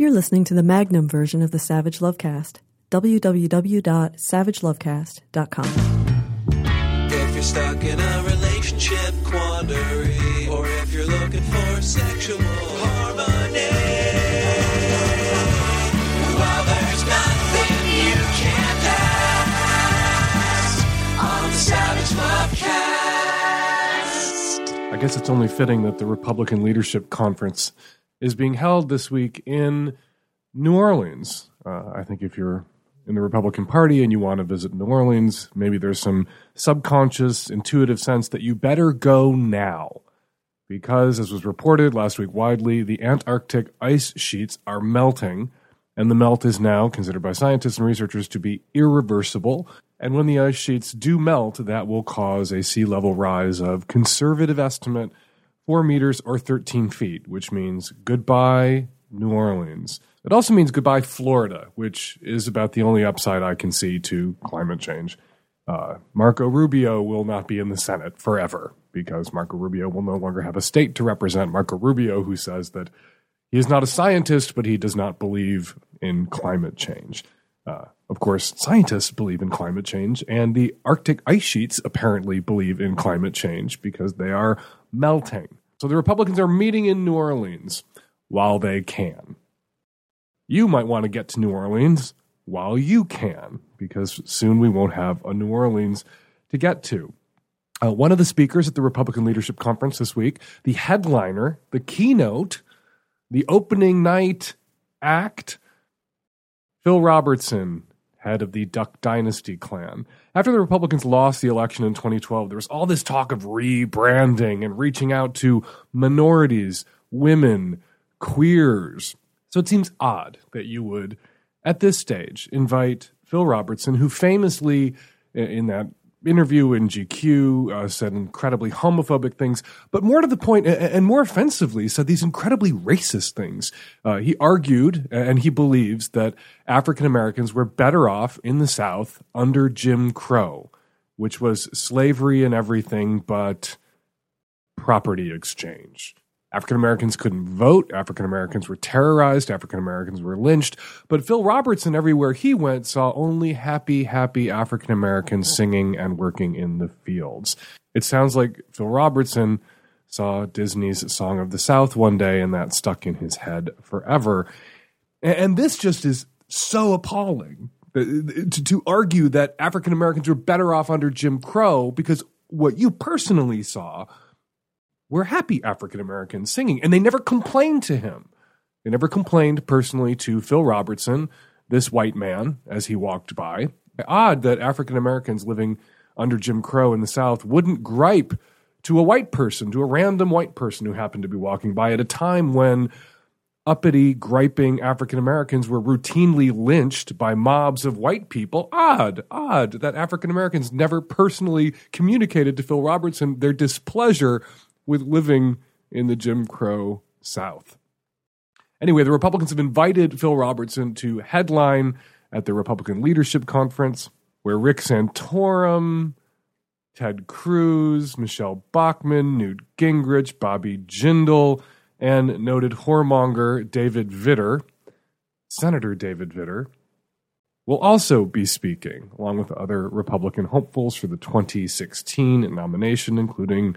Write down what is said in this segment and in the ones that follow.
You're listening to the Magnum version of the Savage Lovecast. www.savagelovecast.com. If you're stuck in a relationship quandary, or if you're looking for sexual harmony, well, there's nothing you can't ask on the Savage Lovecast. I guess it's only fitting that the Republican Leadership Conference is being held this week in New Orleans. Uh, I think if you're in the Republican Party and you want to visit New Orleans, maybe there's some subconscious, intuitive sense that you better go now. Because, as was reported last week widely, the Antarctic ice sheets are melting, and the melt is now considered by scientists and researchers to be irreversible. And when the ice sheets do melt, that will cause a sea level rise of conservative estimate four meters or 13 feet, which means goodbye, New Orleans. It also means goodbye, Florida, which is about the only upside I can see to climate change. Uh, Marco Rubio will not be in the Senate forever because Marco Rubio will no longer have a state to represent Marco Rubio, who says that he is not a scientist, but he does not believe in climate change. Uh, of course, scientists believe in climate change, and the Arctic ice sheets apparently believe in climate change because they are melting. So the Republicans are meeting in New Orleans while they can. You might want to get to New Orleans while you can, because soon we won't have a New Orleans to get to. Uh, one of the speakers at the Republican Leadership Conference this week, the headliner, the keynote, the opening night act, Phil Robertson, head of the Duck Dynasty clan. After the Republicans lost the election in 2012, there was all this talk of rebranding and reaching out to minorities, women, queers. So it seems odd that you would, at this stage, invite Phil Robertson, who famously, in that interview in GQ uh, said incredibly homophobic things, but more to the point and more offensively said these incredibly racist things. Uh, he argued and he believes that African Americans were better off in the South under Jim Crow, which was slavery and everything but property exchange. African Americans couldn't vote. African Americans were terrorized. African Americans were lynched. But Phil Robertson, everywhere he went, saw only happy, happy African Americans singing and working in the fields. It sounds like Phil Robertson saw Disney's Song of the South one day and that stuck in his head forever. And this just is so appalling uh, to, to argue that African Americans were better off under Jim Crow because what you personally saw were happy African Americans singing, and they never complained to him. They never complained personally to Phil Robertson, this white man, as he walked by. Odd that African Americans living under Jim Crow in the South wouldn't gripe to a white person, to a random white person who happened to be walking by at a time when uppity, griping African Americans were routinely lynched by mobs of white people. Odd, odd that African Americans never personally communicated to Phil Robertson their displeasure with living in the Jim Crow South. Anyway, the Republicans have invited Phil Robertson to headline at the Republican Leadership Conference, where Rick Santorum, Ted Cruz, Michelle Bachmann, Newt Gingrich, Bobby Jindal, and noted whoremonger David Vitter, Senator David Vitter, will also be speaking, along with other Republican hopefuls for the 2016 nomination, including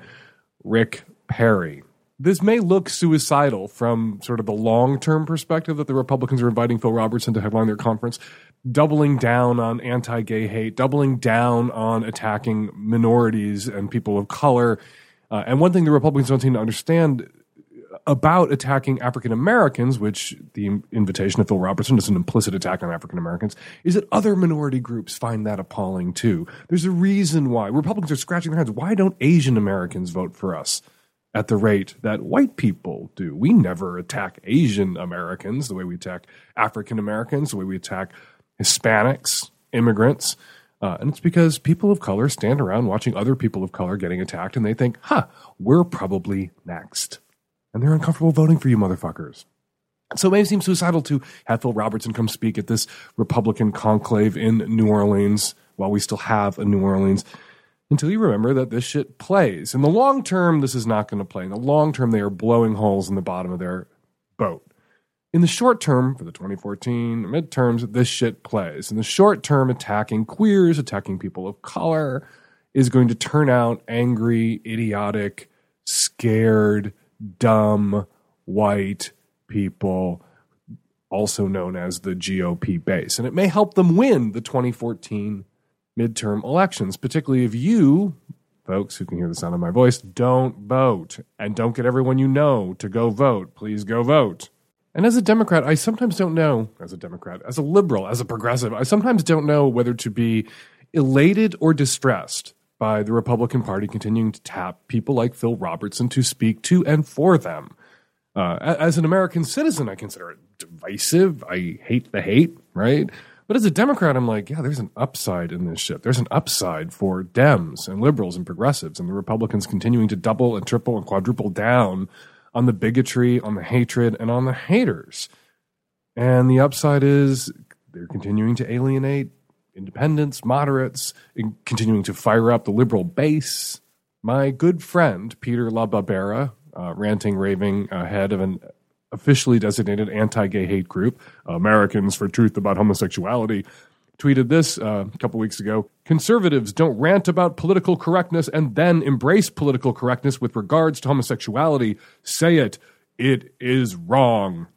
Rick Perry. This may look suicidal from sort of the long term perspective that the Republicans are inviting Phil Robertson to headline their conference, doubling down on anti gay hate, doubling down on attacking minorities and people of color. Uh, and one thing the Republicans don't seem to understand about attacking African Americans, which the invitation of Phil Robertson is an implicit attack on African Americans, is that other minority groups find that appalling too. There's a reason why Republicans are scratching their heads. Why don't Asian Americans vote for us? At the rate that white people do. We never attack Asian Americans the way we attack African Americans, the way we attack Hispanics, immigrants. Uh, and it's because people of color stand around watching other people of color getting attacked and they think, huh, we're probably next and they're uncomfortable voting for you motherfuckers. So it may seem suicidal to have Phil Robertson come speak at this Republican conclave in New Orleans while we still have a New Orleans until you remember that this shit plays. In the long term, this is not going to play. In the long term, they are blowing holes in the bottom of their boat. in the short term, for the 2014 midterms, this shit plays. In the short term, attacking queers, attacking people of color is going to turn out angry, idiotic, scared, dumb, white people, also known as the GOP base. And it may help them win the 2014 midterm elections, particularly if you, folks who can hear the sound of my voice, don't vote and don't get everyone you know to go vote. Please go vote. And as a Democrat, I sometimes don't know, as a Democrat, as a liberal, as a progressive, I sometimes don't know whether to be elated or distressed by the Republican Party continuing to tap people like Phil Robertson to speak to and for them. Uh, as an American citizen, I consider it divisive. I hate the hate, right? But as a Democrat, I'm like, yeah, there's an upside in this shit. There's an upside for Dems and liberals and progressives and the Republicans continuing to double and triple and quadruple down on the bigotry, on the hatred, and on the haters. And the upside is they're continuing to alienate independents, moderates, continuing to fire up the liberal base. My good friend, Peter LaBarbera, uh, ranting, raving uh, head of an officially designated anti gay hate group, Americans for Truth About Homosexuality, tweeted this uh, a couple weeks ago. Conservatives don't rant about political correctness and then embrace political correctness with regards to homosexuality. Say it. It is wrong.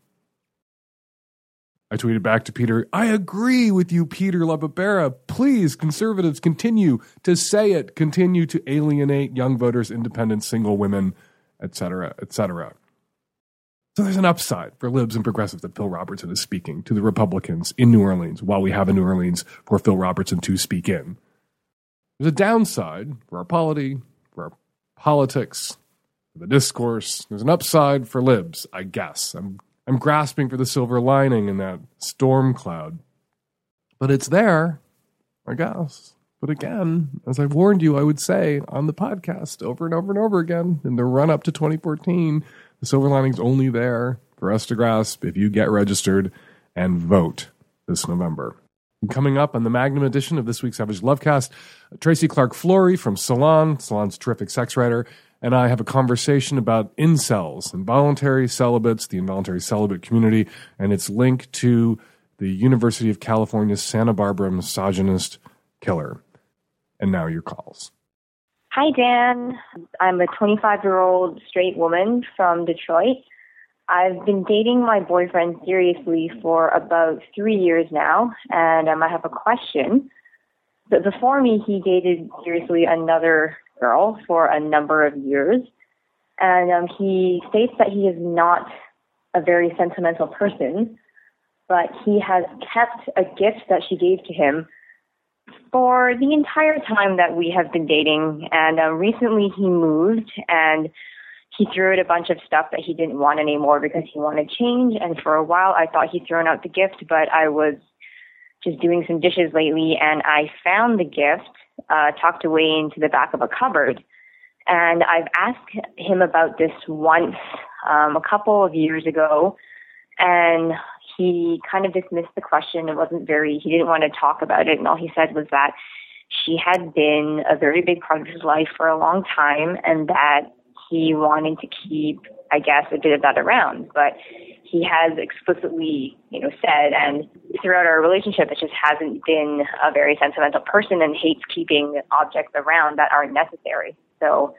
I tweeted back to Peter, I agree with you, Peter LaBarbera. Please, conservatives, continue to say it, continue to alienate young voters, independent, single women, etc., etc. So there's an upside for libs and progressives that Phil Robertson is speaking to the Republicans in New Orleans while we have a New Orleans for Phil Robertson to speak in. There's a downside for our polity, for our politics, for the discourse. There's an upside for libs, I guess. I'm I'm grasping for the silver lining in that storm cloud. But it's there, I guess. But again, as I warned you, I would say on the podcast over and over and over again in the run up to 2014 the silver lining's only there for us to grasp if you get registered and vote this November. And coming up on the Magnum edition of this week's Savage Lovecast, Tracy Clark Flory from Salon, Salon's terrific sex writer, and I have a conversation about incels, involuntary celibates, the involuntary celibate community, and its link to the University of California Santa Barbara misogynist killer. And now your calls. Hi, Dan. I'm a 25 year old straight woman from Detroit. I've been dating my boyfriend seriously for about three years now, and um, I have a question. But before me, he dated seriously another girl for a number of years, and um, he states that he is not a very sentimental person, but he has kept a gift that she gave to him for the entire time that we have been dating. And uh, recently he moved and he threw out a bunch of stuff that he didn't want anymore because he wanted change. And for a while I thought he'd thrown out the gift, but I was just doing some dishes lately and I found the gift uh, tucked away into the back of a cupboard. And I've asked him about this once um, a couple of years ago. And he kind of dismissed the question. It wasn't very, he didn't want to talk about it. And all he said was that she had been a very big part of his life for a long time and that he wanted to keep, I guess, a bit of that around. But he has explicitly, you know, said and throughout our relationship, it just hasn't been a very sentimental person and hates keeping objects around that aren't necessary. So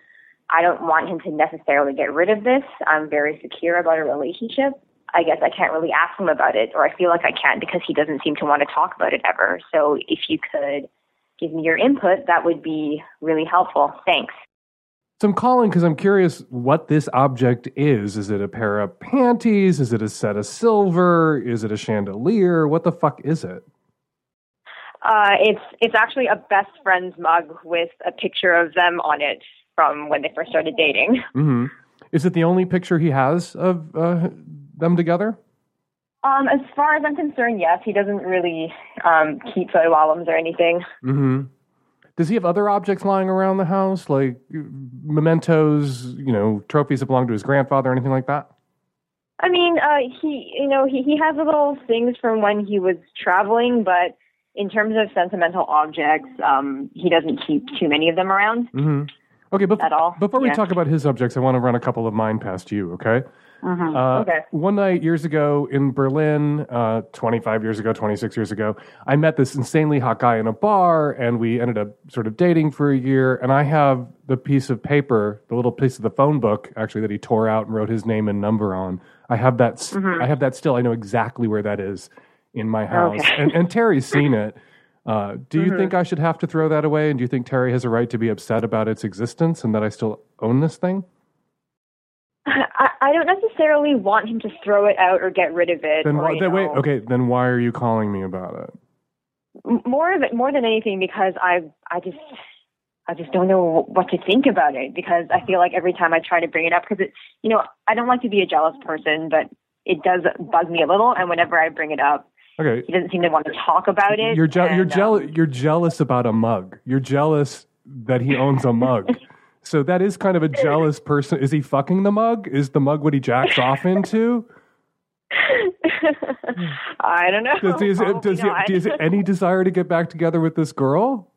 I don't want him to necessarily get rid of this. I'm very secure about a relationship, I guess I can't really ask him about it, or I feel like I can't because he doesn't seem to want to talk about it ever. So if you could give me your input, that would be really helpful. Thanks. So I'm calling because I'm curious what this object is. Is it a pair of panties? Is it a set of silver? Is it a chandelier? What the fuck is it? Uh, it's it's actually a best friend's mug with a picture of them on it from when they first started dating. Mm-hmm. Is it the only picture he has of uh, them together? Um, as far as I'm concerned, yes. He doesn't really um, keep photo albums or anything. Mm-hmm. Does he have other objects lying around the house, like mementos, you know, trophies that belong to his grandfather, or anything like that? I mean, uh, he, you know, he, he has little things from when he was traveling, but in terms of sentimental objects, um, he doesn't keep too many of them around. Mm-hmm. Okay, but at all. before we talk about his objects, I want to run a couple of mine past you. Okay. Uh, Okay. One night years ago in Berlin, uh, 25 years ago, 26 years ago, I met this insanely hot guy in a bar, and we ended up sort of dating for a year. And I have the piece of paper, the little piece of the phone book, actually, that he tore out and wrote his name and number on. I have that. s- I have that still. I know exactly where that is in my house, Okay. and, and Terry's seen it. Uh, do you think I should have to throw that away? And do you think Terry has a right to be upset about its existence and that I still own this thing? I, I don't necessarily want him to throw it out or get rid of it. Then or, why? Then wait. Okay. Then why are you calling me about it? More of it, more than anything, because I, I just, I just don't know what to think about it. Because I feel like every time I try to bring it up, because it, you know, I don't like to be a jealous person, but it does bug me a little. And whenever I bring it up, Okay. he doesn't seem to want to talk about it. You're je- you're and, jealous. um, You're jealous about a mug. You're jealous that he owns a mug. so that is kind of a jealous person. Is he fucking the mug? Is the mug what he jacks off into? I don't know. Does he, is, Probably does he, does he any desire to get back together with this girl?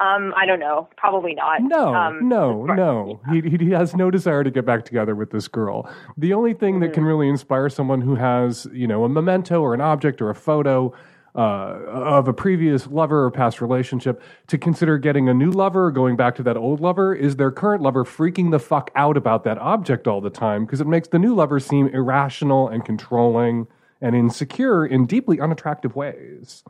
um, I don't know. Probably not. No, Um, no, no. He, he has no desire to get back together with this girl. The only thing that can Mm-hmm. really inspire someone who has, you know, a memento or an object or a photo uh, of a previous lover or past relationship to consider getting a new lover or going back to that old lover is their current lover freaking the fuck out about that object all the time because it makes the new lover seem irrational and controlling and insecure in deeply unattractive ways.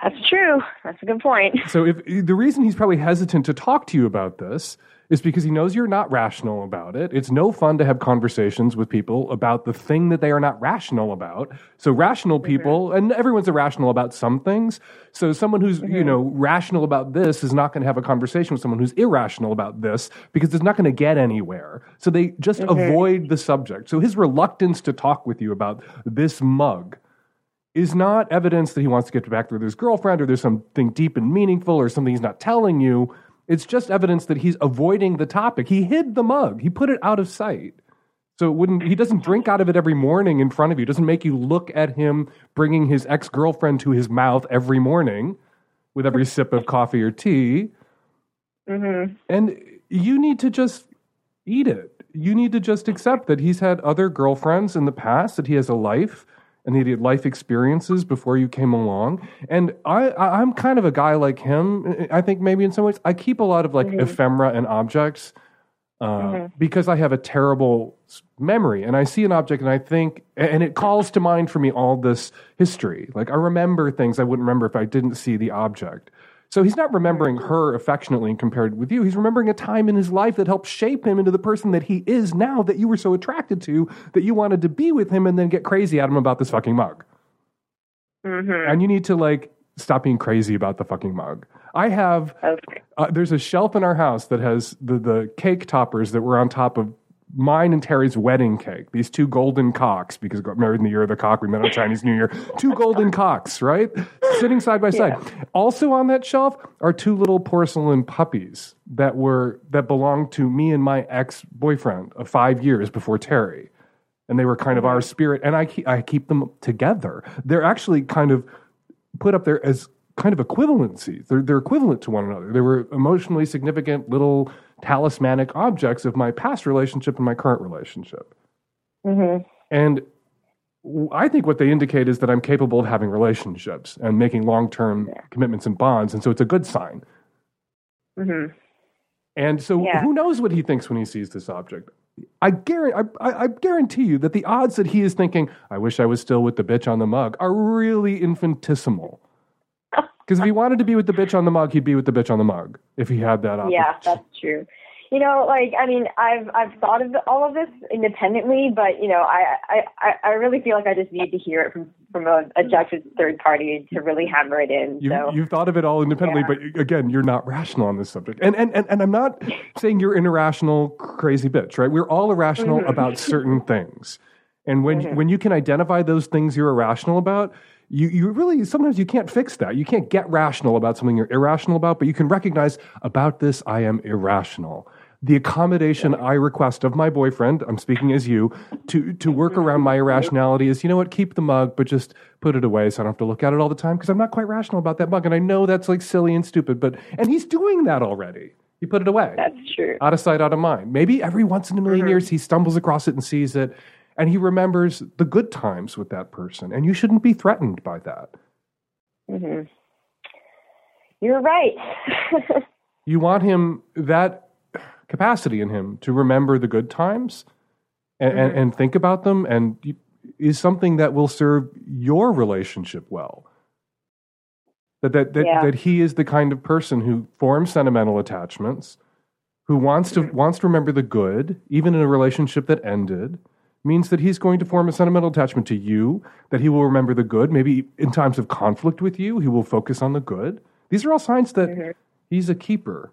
That's true. That's a good point. So if the reason he's probably hesitant to talk to you about this is because he knows you're not rational about it. It's no fun to have conversations with people about the thing that they are not rational about. So rational mm-hmm. people, and everyone's irrational about some things. So someone who's, you mm-hmm. know, rational about this is not going to have a conversation with someone who's irrational about this because it's not going to get anywhere. So they just mm-hmm. avoid the subject. So his reluctance to talk with you about this mug is not evidence that he wants to get back with his girlfriend or there's something deep and meaningful or something he's not telling you. It's just evidence that he's avoiding the topic. He hid the mug. He put it out of sight. So it wouldn't he doesn't drink out of it every morning in front of you. Doesn't make you look at him bringing his ex-girlfriend to his mouth every morning with every sip of coffee or tea. Mm-hmm. And you need to just eat it. You need to just accept that he's had other girlfriends in the past, that he has a life, and he had life experiences before you came along. And I, I, I'm kind of a guy like him. I think maybe in some ways I keep a lot of like ephemera and objects uh, because I have a terrible memory, and I see an object and I think, and it calls to mind for me all this history. Like I remember things I wouldn't remember if I didn't see the object. So he's not remembering her affectionately and compared with you. He's remembering a time in his life that helped shape him into the person that he is now that you were so attracted to that you wanted to be with him and then get crazy at him about this fucking mug. Mm-hmm. And you need to like stop being crazy about the fucking mug. I have Okay. uh, there's a shelf in our house that has the, the cake toppers that were on top of mine and Terry's wedding cake. These two golden cocks, because we got married in the year of the cock, we met on Chinese New Year. Two golden cocks, right? Sitting side by side. Also on that shelf are two little porcelain puppies that were that belonged to me and my ex boyfriend of five years before Terry. And they were kind of our mm-hmm. spirit. And I keep, I keep them together. They're actually kind of put up there as kind of equivalencies. They're, they're equivalent to one another. They were emotionally significant little talismanic objects of my past relationship and my current relationship. Mm-hmm. And I think what they indicate is that I'm capable of having relationships and making long term commitments and bonds. And so it's a good sign. Mm-hmm. And so Yeah. who knows what he thinks when he sees this object? I guarantee, I, I, I guarantee you that the odds that he is thinking, I wish I was still with the bitch on the mug, are really infinitesimal. Because if he wanted to be with the bitch on the mug, he'd be with the bitch on the mug if he had that option. Yeah, that's true. You know, like I mean, I've I've thought of all of this independently, but you know, I I I- really feel like I just need to hear it from from a objective third party to really hammer it in. You, so You've thought of it all independently, but again, you're not rational on this subject. And, and, and, and I'm not saying you're an irrational, crazy bitch, right? We're all irrational Mm-hmm. about certain things. And when, when you can identify those things you're irrational about, you, you really, sometimes you can't fix that. You can't get rational about something you're irrational about, but you can recognize about this, I am irrational. The accommodation I request of my boyfriend, I'm speaking as you, to, to work around my irrationality is, you know what, keep the mug, but just put it away so I don't have to look at it all the time because I'm not quite rational about that mug. And I know that's like silly and stupid, but, and he's doing that already. He put it away. That's true. out of sight, out of mind. Maybe every once in a 1000000 mm-hmm. years he stumbles across it and sees it, and he remembers the good times with that person. And you shouldn't be threatened by that. hmm You're right. You want him that capacity in him to remember the good times and, and, and think about them, and is something that will serve your relationship well. That that that, Yeah. that he is the kind of person who forms sentimental attachments, who wants to wants to remember the good, even in a relationship that ended, means that he's going to form a sentimental attachment to you, that he will remember the good. Maybe in times of conflict with you, he will focus on the good. These are all signs that he's a keeper.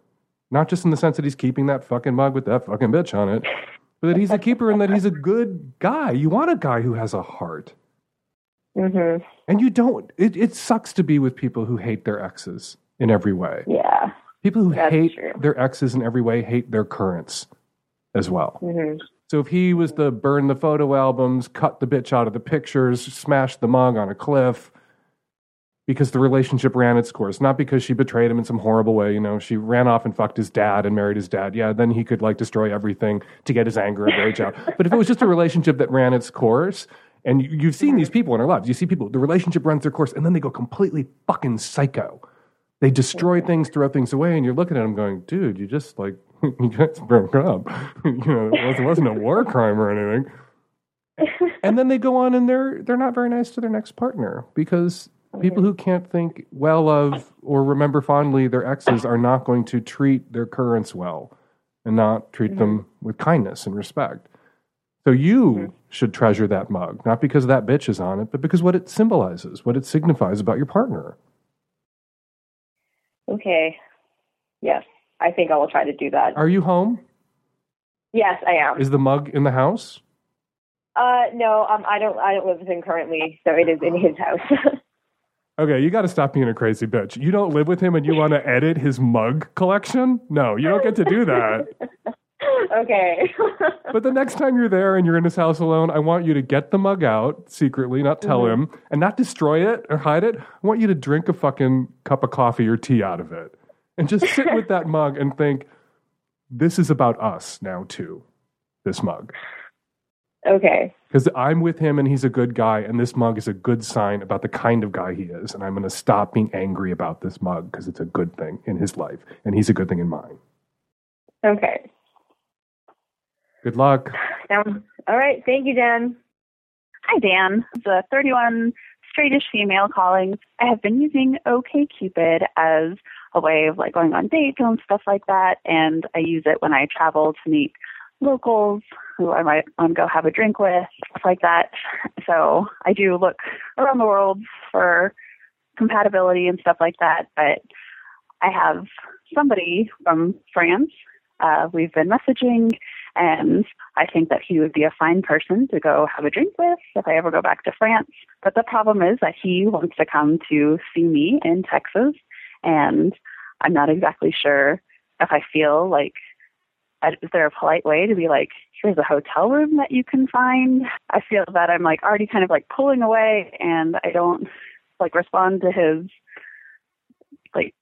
Not just in the sense that he's keeping that fucking mug with that fucking bitch on it, but that he's a keeper and that he's a good guy. You want a guy who has a heart. hmm And you don't, it, it sucks to be with people who hate their exes in every way. Yeah. People who hate true. their exes in every way hate their currents as well. hmm So if he was the burn the photo albums, cut the bitch out of the pictures, smash the mug on a cliff because the relationship ran its course, not because she betrayed him in some horrible way, you know, she ran off and fucked his dad and married his dad. Yeah, then he could like destroy everything to get his anger and rage out. But if it was just a relationship that ran its course, and you, you've seen these people in our lives, you see people, the relationship runs their course and then they go completely fucking psycho. They destroy things, throw things away, and you're looking at them going, dude, you just like, you guys broke up. you know, it wasn't, it wasn't a war crime or anything. and then they go on and they're they're not very nice to their next partner because people who can't think well of or remember fondly their exes are not going to treat their currents well and not treat them mm-hmm. with kindness and respect. So you mm-hmm. should treasure that mug, not because that bitch is on it, but because what it symbolizes, what it signifies about your partner. Okay. Yes. I think I will try to do that. Are you home? Yes, I am. Is the mug in the house? Uh, no, um, I don't. I don't live with him currently, so it is in his house. Okay, you got to stop being a crazy bitch. You don't live with him and you want to edit his mug collection? No, you don't get to do that. okay. But the next time you're there and you're in his house alone, I want you to get the mug out secretly, not tell him, and not destroy it or hide it. I want you to drink a fucking cup of coffee or tea out of it and just sit with that mug and think, this is about us now, too, this mug. okay. Because I'm with him and he's a good guy, and this mug is a good sign about the kind of guy he is. And I'm going to stop being angry about this mug because it's a good thing in his life, and he's a good thing in mine. Okay. Good luck. All right. Thank you, Dan. Hi, Dan. The 31 straightish female calling. I have been using OKCupid as a way of like going on dates and stuff like that, and I use it when I travel to meet locals who I might want to go have a drink with, stuff like that. So I do look around the world for compatibility and stuff like that, but I have somebody from France. Uh, we've been messaging and I think that he would be a fine person to go have a drink with if I ever go back to France. But the problem is that he wants to come to see me in Texas, and I'm not exactly sure if I feel like is there a polite way to be like, here's a hotel room that you can find? I feel that I'm like already kind of like pulling away, and I don't like respond to his like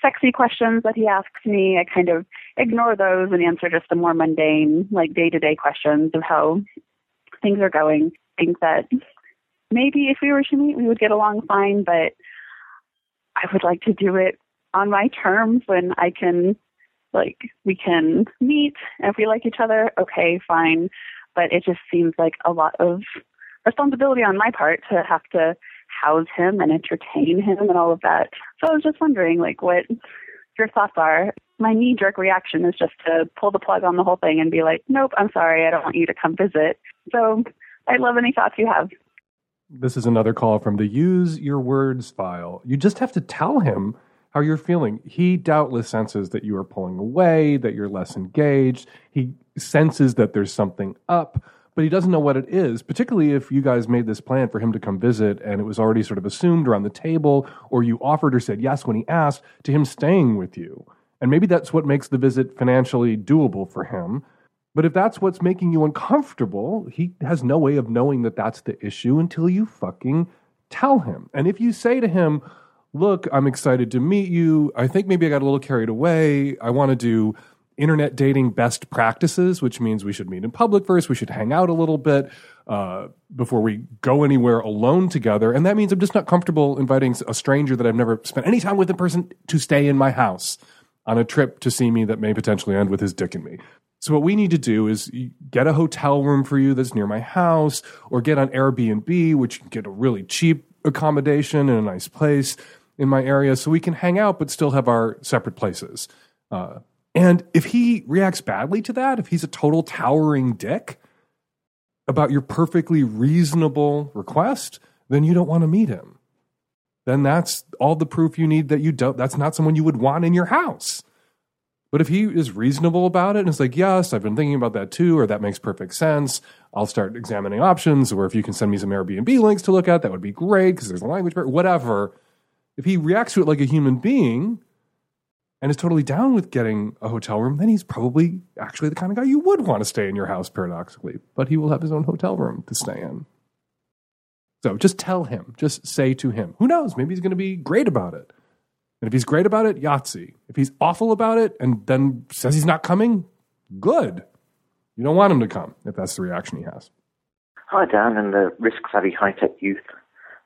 sexy questions that he asks me. I kind of ignore those and answer just the more mundane, like day to day questions of how things are going. I think that maybe if we were to meet, we would get along fine, but I would like to do it on my terms when I can, like, we can meet. If we like each other, okay, fine. But it just seems like a lot of responsibility on my part to have to house him and entertain him and all of that. So I was just wondering, like, what your thoughts are. My knee jerk reaction is just to pull the plug on the whole thing and be like, nope, I'm sorry, I don't want you to come visit. So I'd love any thoughts you have. This is another call from the use your words file. You just have to tell him how you're feeling. He doubtless senses that you are pulling away, that you're less engaged. He senses that there's something up, but he doesn't know what it is, particularly if you guys made this plan for him to come visit and it was already sort of assumed around the table, or you offered or said yes when he asked to him staying with you. And maybe that's what makes the visit financially doable for him. But if that's what's making you uncomfortable, he has no way of knowing that that's the issue until you fucking tell him. And if you say to him, look, I'm excited to meet you. I think maybe I got a little carried away. I want to do internet dating best practices, which means we should meet in public first. We should hang out a little bit uh, before we go anywhere alone together. And that means I'm just not comfortable inviting a stranger that I've never spent any time with in person to stay in my house on a trip to see me that may potentially end with his dick in me. So what we need to do is get a hotel room for you that's near my house, or get on Airbnb, which you can get a really cheap accommodation in a nice place in my area, so we can hang out but still have our separate places. Uh, and if he reacts badly to that, if he's a total towering dick about your perfectly reasonable request, then you don't want to meet him. Then that's all the proof you need that you don't. That's not someone you would want in your house. But if he is reasonable about it and it's like, yes, I've been thinking about that too, or that makes perfect sense, I'll start examining options, or if you can send me some Airbnb links to look at, that would be great because there's a language barrier, whatever. If he reacts to it like a human being and is totally down with getting a hotel room, then he's probably actually the kind of guy you would want to stay in your house, paradoxically. But he will have his own hotel room to stay in. So just tell him, just say to him. Who knows? Maybe he's going to be great about it. And if he's great about it, Yahtzee. If he's awful about it and then says he's not coming, good. You don't want him to come if that's the reaction he has. Hi, Dan, and the risk savvy high tech youth.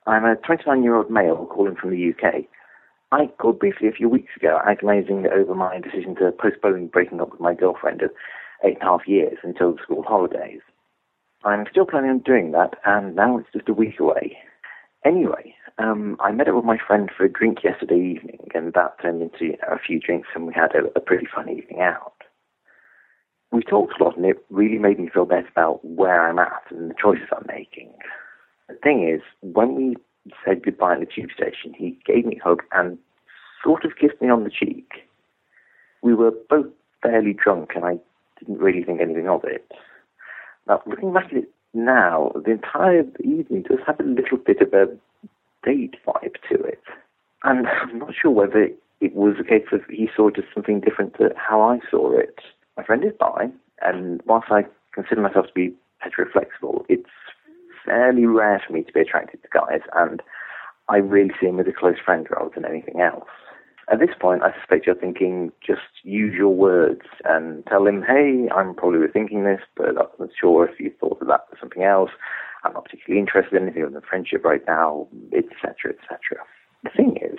I'm a 29 year old male calling from the UK. I called briefly a few weeks ago agonizing over my decision to postpone breaking up with my girlfriend of eight and a half years until the school holidays. I'm still planning on doing that, and now it's just a week away. Anyway, um, I met up with my friend for a drink yesterday evening, and that turned into a few drinks, and we had a, a pretty fun evening out. We talked a lot, and it really made me feel better about where I'm at and the choices I'm making. The thing is, when we said goodbye at the tube station, he gave me a hug and sort of kissed me on the cheek. We were both fairly drunk, and I didn't really think anything of it. Now, looking back at it now, the entire evening does have a little bit of a date vibe to it. And I'm not sure whether it was a case of he saw just something different to how I saw it. My friend is bi, and whilst I consider myself to be heteroflexible, it's fairly rare for me to be attracted to guys, and I really see him as a close friend rather than anything else. At this point, I suspect you're thinking, just use your words and tell him, hey, I'm probably rethinking this, but I'm not sure if you thought of that for something else. I'm not particularly interested in anything other than friendship right now, etc., etc. The thing is,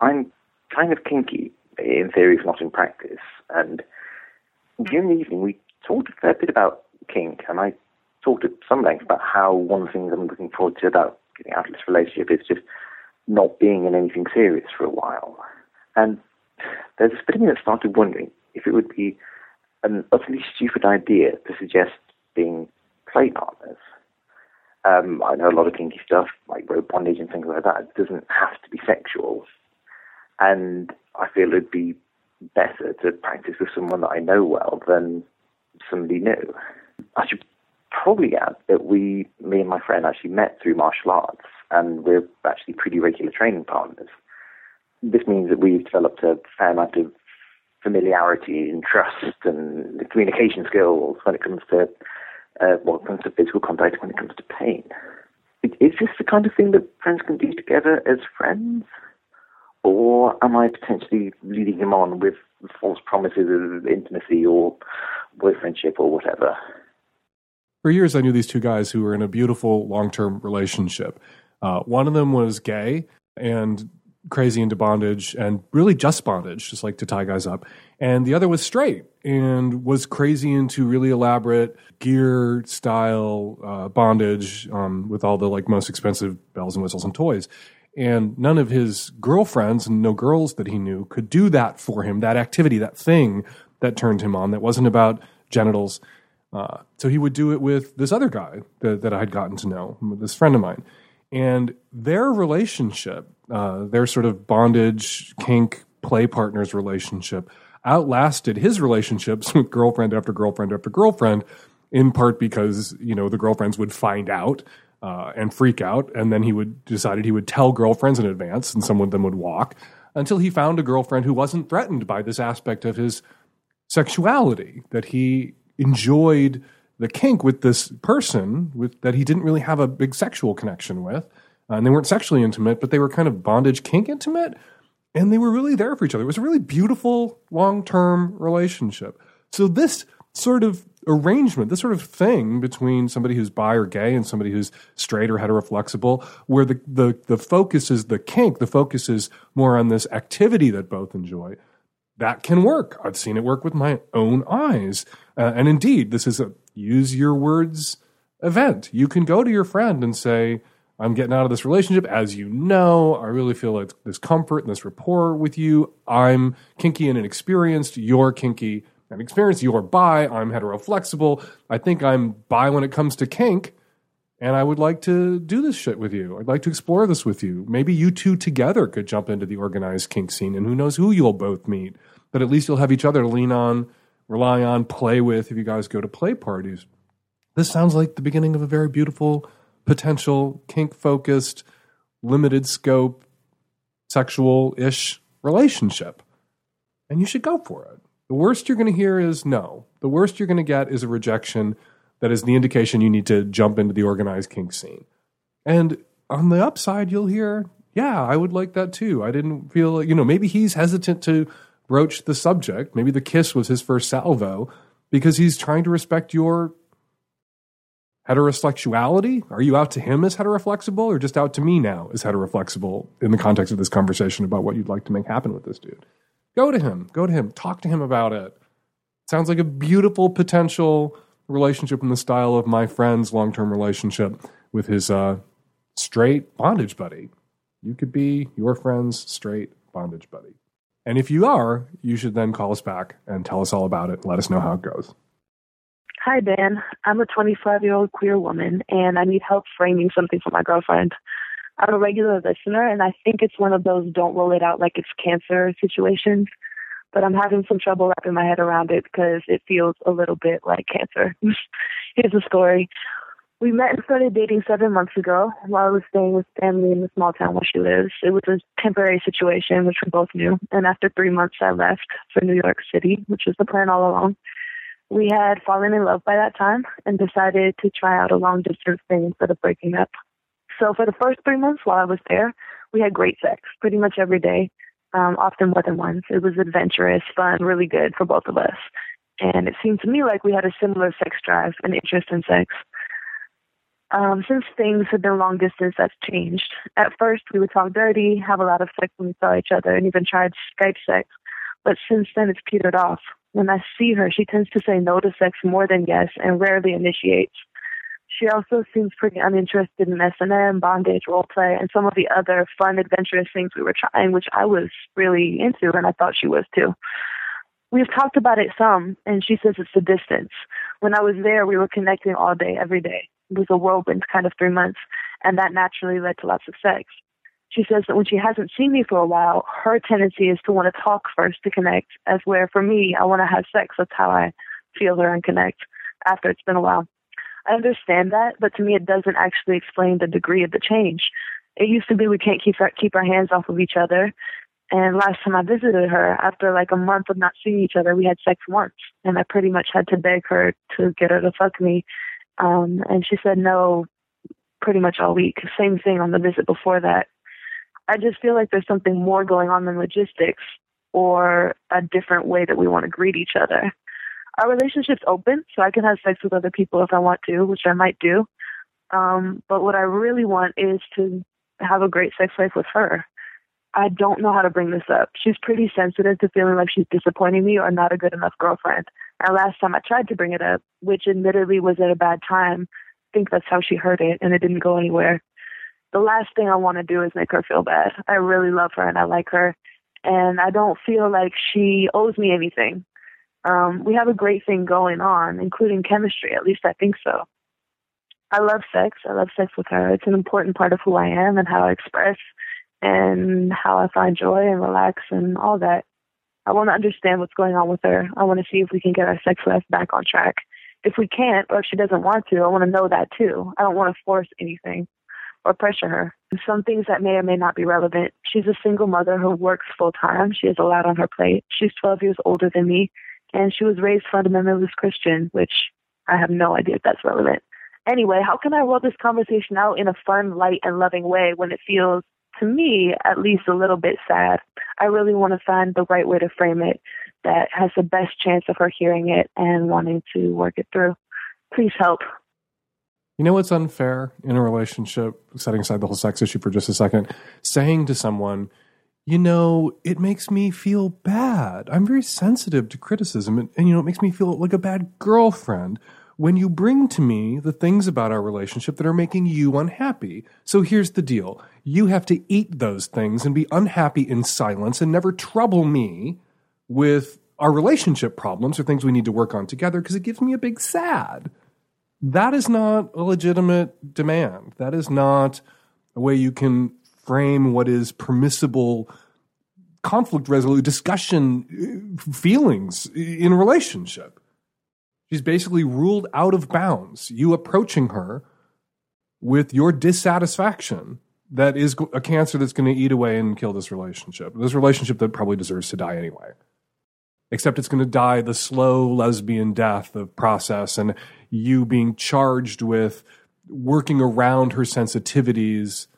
I'm kind of kinky in theory, if not in practice. And during the evening, we talked a fair bit about kink, and I talked at some length about how one things I'm looking forward to about getting out of this relationship is just not being in anything serious for a while. And there's a bit of me that started wondering if it would be an utterly stupid idea to suggest being play partners. Um, I know a lot of kinky stuff, like rope bondage and things like that. It doesn't have to be sexual. And I feel it'd be better to practice with someone that I know well than somebody new. I should probably add that we, me and my friend, actually met through martial arts, and we're actually pretty regular training partners. This means that we've developed a fair amount of familiarity and trust and communication skills when it comes to uh, when it comes to physical contact, when it comes to pain. Is this the kind of thing that friends can do together as friends? Or am I potentially leading him on with false promises of intimacy or boyfriendship or whatever? For years, I knew these two guys who were in a beautiful long term relationship. Uh, one of them was gay and crazy into bondage and really just bondage, just like to tie guys up. And the other was straight and was crazy into really elaborate gear style uh, bondage um, with all the like most expensive bells and whistles and toys. And none of his girlfriends and no girls that he knew could do that for him, that activity, that thing that turned him on that wasn't about genitals. Uh, so he would do it with this other guy that, that I had gotten to know, this friend of mine. And their relationship, uh, their sort of bondage, kink, play partners relationship, outlasted his relationships with girlfriend after girlfriend after girlfriend, in part because, you know, the girlfriends would find out uh, and freak out. And then he would decided he would tell girlfriends in advance, and some of them would walk until he found a girlfriend who wasn't threatened by this aspect of his sexuality, that he enjoyed the kink with this person with, that he didn't really have a big sexual connection with. Uh, and they weren't sexually intimate, but they were kind of bondage kink intimate. And they were really there for each other. It was a really beautiful long term relationship. So, this sort of arrangement, this sort of thing between somebody who's bi or gay and somebody who's straight or heteroflexible, where the, the, the focus is the kink, the focus is more on this activity that both enjoy, that can work. I've seen it work with my own eyes. Uh, and indeed, this is a use your words event. You can go to your friend and say, I'm getting out of this relationship. As you know, I really feel like this comfort and this rapport with you. I'm kinky and inexperienced. You're kinky and experienced. You're bi. I'm hetero flexible. I think I'm bi when it comes to kink. And I would like to do this shit with you. I'd like to explore this with you. Maybe you two together could jump into the organized kink scene, and who knows who you'll both meet. But at least you'll have each other to lean on, rely on, play with if you guys go to play parties. This sounds like the beginning of a very beautiful, potential, kink focused, limited scope, sexual ish relationship. And you should go for it. The worst you're going to hear is no. The worst you're going to get is a rejection that is the indication you need to jump into the organized kink scene. And on the upside, you'll hear, yeah, I would like that too. I didn't feel, you know, maybe he's hesitant to broach the subject. Maybe the kiss was his first salvo because he's trying to respect your heterosexuality? Are you out to him as heteroflexible or just out to me now as heteroflexible in the context of this conversation about what you'd like to make happen with this dude? Go to him. Go to him. Talk to him about it. Sounds like a beautiful potential relationship in the style of my friend's long term relationship with his uh, straight bondage buddy. You could be your friend's straight bondage buddy. And if you are, you should then call us back and tell us all about it. Let us know how it goes. Hi, Ben. I'm a 25 year old queer woman, and I need help framing something for my girlfriend. I'm a regular listener, and I think it's one of those don't roll it out like it's cancer situations, but I'm having some trouble wrapping my head around it because it feels a little bit like cancer. Here's the story. We met and started dating seven months ago while I was staying with family in the small town where she lives. It was a temporary situation, which we both knew. And after three months, I left for New York City, which was the plan all along. We had fallen in love by that time and decided to try out a long distance thing instead of breaking up. So for the first three months while I was there, we had great sex pretty much every day, um, often more than once. It was adventurous, fun, really good for both of us. And it seemed to me like we had a similar sex drive and interest in sex. Um, since things have been long distance, that's changed. At first, we would talk dirty, have a lot of sex when we saw each other, and even tried Skype sex. But since then, it's petered off. When I see her, she tends to say no to sex more than yes and rarely initiates. She also seems pretty uninterested in S&M, bondage, role play, and some of the other fun, adventurous things we were trying, which I was really into, and I thought she was too. We've talked about it some, and she says it's the distance. When I was there, we were connecting all day, every day. Was a whirlwind kind of three months, and that naturally led to lots of sex. She says that when she hasn't seen me for a while, her tendency is to want to talk first to connect, as where for me, I want to have sex. That's how I feel her and connect after it's been a while. I understand that, but to me, it doesn't actually explain the degree of the change. It used to be we can't keep our, keep our hands off of each other. And last time I visited her, after like a month of not seeing each other, we had sex once, and I pretty much had to beg her to get her to fuck me. Um, and she said no, pretty much all week. Same thing on the visit before that. I just feel like there's something more going on than logistics or a different way that we want to greet each other our relationship's open, so I can have sex with other people if I want to, which I might do. Um, but what I really want is to have a great sex life with her. I don't know how to bring this up. She's pretty sensitive to feeling like she's disappointing me or not a good enough girlfriend. And last time I tried to bring it up, which admittedly was at a bad time, I think that's how she heard it and it didn't go anywhere. The last thing I want to do is make her feel bad. I really love her and I like her. And I don't feel like she owes me anything um, we have a great thing going on, including chemistry. At least I think so. I love sex. I love sex with her. It's an important part of who I am and how I express and how I find joy and relax and all that. I want to understand what's going on with her. I want to see if we can get our sex life back on track. If we can't, or if she doesn't want to, I want to know that too. I don't want to force anything or pressure her. Some things that may or may not be relevant. She's a single mother who works full time. She has a lot on her plate. She's 12 years older than me and she was raised fundamentalist Christian, which I have no idea if that's relevant. Anyway, how can I roll this conversation out in a fun, light, and loving way when it feels, to me, at least a little bit sad? I really want to find the right way to frame it that has the best chance of her hearing it and wanting to work it through. Please help. You know what's unfair in a relationship, setting aside the whole sex issue for just a second? Saying to someone, you know, it makes me feel bad. I'm very sensitive to criticism, and, and, you know, it makes me feel like a bad girlfriend when you bring to me the things about our relationship that are making you unhappy. So here's the deal you have to eat those things and be unhappy in silence and never trouble me with our relationship problems or things we need to work on together because it gives me a big sad. That is not a legitimate demand. That is not a way you can frame what is permissible conflict resolution, discussion, uh, feelings in a relationship. She's basically ruled out of bounds. You approaching her with your dissatisfaction that is a cancer that's going to eat away and kill this relationship. This relationship that probably deserves to die anyway. Except it's going to die the slow lesbian death of process and you being charged with working around her sensitivities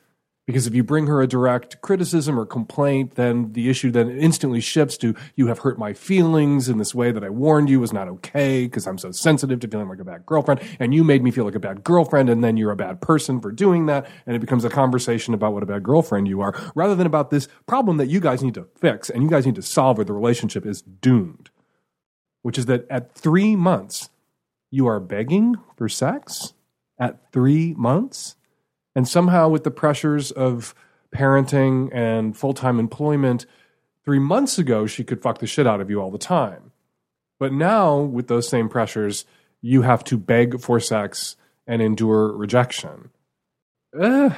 because if you bring her a direct criticism or complaint, then the issue then instantly shifts to you have hurt my feelings in this way that I warned you was not okay because I'm so sensitive to feeling like a bad girlfriend. And you made me feel like a bad girlfriend. And then you're a bad person for doing that. And it becomes a conversation about what a bad girlfriend you are rather than about this problem that you guys need to fix and you guys need to solve or the relationship is doomed. Which is that at three months, you are begging for sex at three months and somehow, with the pressures of parenting and full time employment, three months ago, she could fuck the shit out of you all the time. But now, with those same pressures, you have to beg for sex and endure rejection. Eh.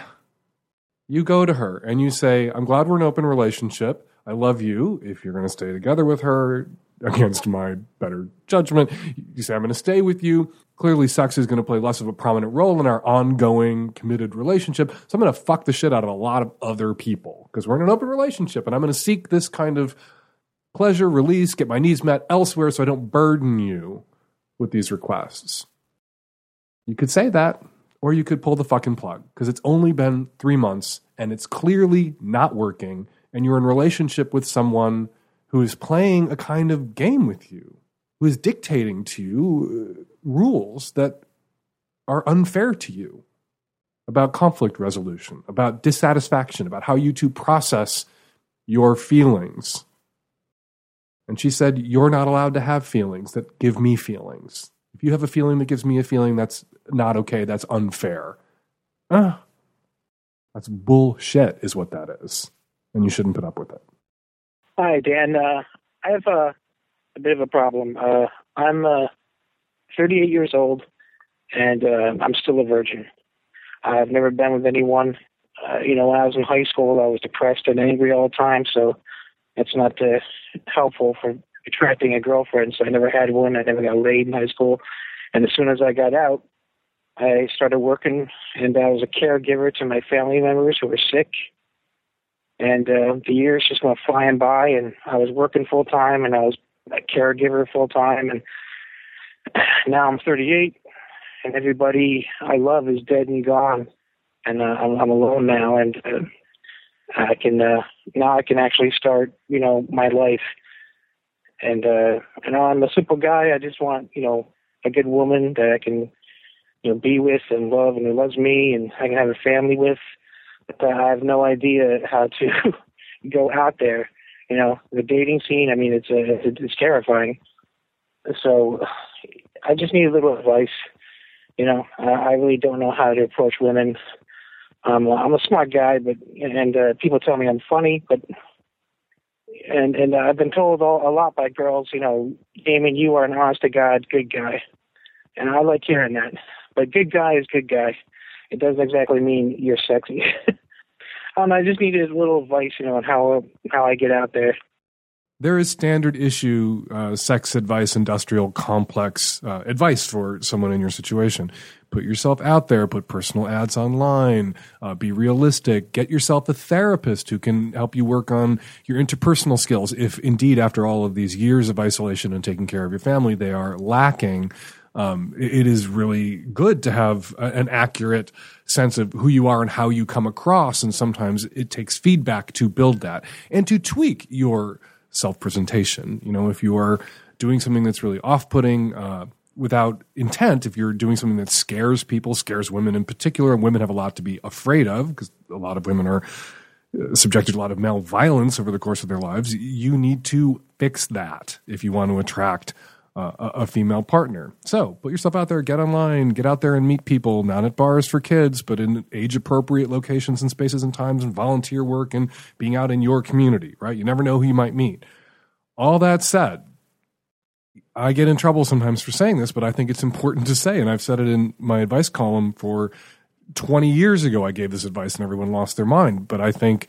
You go to her and you say, I'm glad we're an open relationship. I love you. If you're going to stay together with her, against my better judgment. You say, I'm going to stay with you. Clearly, sex is going to play less of a prominent role in our ongoing committed relationship. So I'm going to fuck the shit out of a lot of other people because we're in an open relationship and I'm going to seek this kind of pleasure, release, get my needs met elsewhere so I don't burden you with these requests. You could say that, or you could pull the fucking plug because it's only been three months and it's clearly not working and you're in relationship with someone who is playing a kind of game with you, who is dictating to you rules that are unfair to you about conflict resolution, about dissatisfaction, about how you two process your feelings. And she said, You're not allowed to have feelings that give me feelings. If you have a feeling that gives me a feeling, that's not okay. That's unfair. Ah, that's bullshit, is what that is. And you shouldn't put up with it. Hi, Dan. Uh, I have a, a bit of a problem. Uh, I'm uh, 38 years old, and uh, I'm still a virgin. I've never been with anyone. Uh, you know, when I was in high school, I was depressed and angry all the time, so it's not uh, helpful for attracting a girlfriend. So I never had one. I never got laid in high school. And as soon as I got out, I started working, and I was a caregiver to my family members who were sick and uh, the years just went flying by, and I was working full time, and I was a caregiver full time, and now I'm 38, and everybody I love is dead and gone, and uh, I'm, I'm alone now, and uh, I can uh, now I can actually start, you know, my life. And uh, know, I'm a simple guy. I just want, you know, a good woman that I can, you know, be with and love, and who loves me, and I can have a family with but I have no idea how to go out there. You know, the dating scene. I mean, it's a, it's terrifying. So, I just need a little advice. You know, I really don't know how to approach women. Um, I'm a smart guy, but and uh, people tell me I'm funny, but and and I've been told all, a lot by girls, you know, Damon, you are an honest to God good guy, and I like hearing that. But good guy is good guy. It doesn't exactly mean you're sexy. um, I just needed a little advice, you know, on how how I get out there. There is standard issue uh, sex advice, industrial complex uh, advice for someone in your situation. Put yourself out there, put personal ads online, uh, be realistic, get yourself a therapist who can help you work on your interpersonal skills. If indeed, after all of these years of isolation and taking care of your family, they are lacking, Um, it, is really good to have a, an accurate sense of who you are and how you come across. And sometimes it takes feedback to build that and to tweak your self presentation. You know, if you are doing something that's really off putting, uh, without intent, if you're doing something that scares people, scares women in particular, and women have a lot to be afraid of because a lot of women are uh, subjected to a lot of male violence over the course of their lives, you need to fix that if you want to attract uh, a, a female partner. So put yourself out there, get online, get out there and meet people, not at bars for kids, but in age appropriate locations and spaces and times and volunteer work and being out in your community, right? You never know who you might meet. All that said, I get in trouble sometimes for saying this, but I think it's important to say, and I've said it in my advice column for 20 years ago. I gave this advice and everyone lost their mind, but I think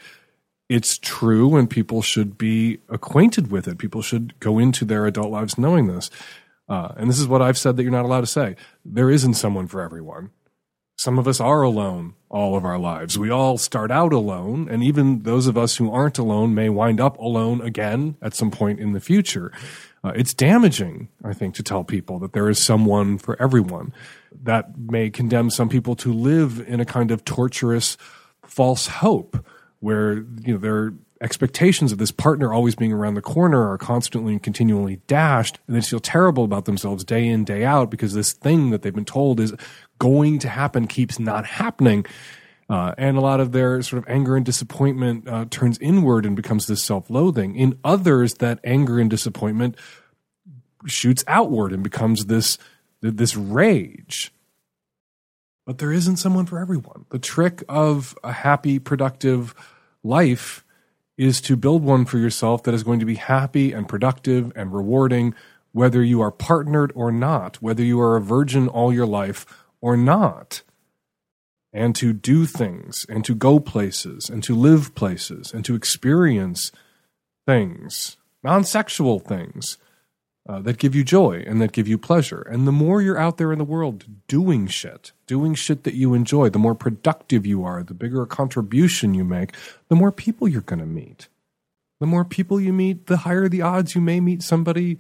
it's true and people should be acquainted with it. People should go into their adult lives knowing this. Uh, and this is what I've said that you're not allowed to say. There isn't someone for everyone. Some of us are alone all of our lives. We all start out alone, and even those of us who aren't alone may wind up alone again at some point in the future. Uh, it's damaging, I think, to tell people that there is someone for everyone. That may condemn some people to live in a kind of torturous false hope where you know their expectations of this partner always being around the corner are constantly and continually dashed and they feel terrible about themselves day in day out because this thing that they've been told is going to happen keeps not happening uh, and a lot of their sort of anger and disappointment uh, turns inward and becomes this self-loathing. In others, that anger and disappointment shoots outward and becomes this this rage. But there isn't someone for everyone. The trick of a happy, productive life is to build one for yourself that is going to be happy and productive and rewarding, whether you are partnered or not, whether you are a virgin all your life or not. And to do things and to go places and to live places and to experience things, non sexual things uh, that give you joy and that give you pleasure. And the more you're out there in the world doing shit, doing shit that you enjoy, the more productive you are, the bigger a contribution you make, the more people you're going to meet. The more people you meet, the higher the odds you may meet somebody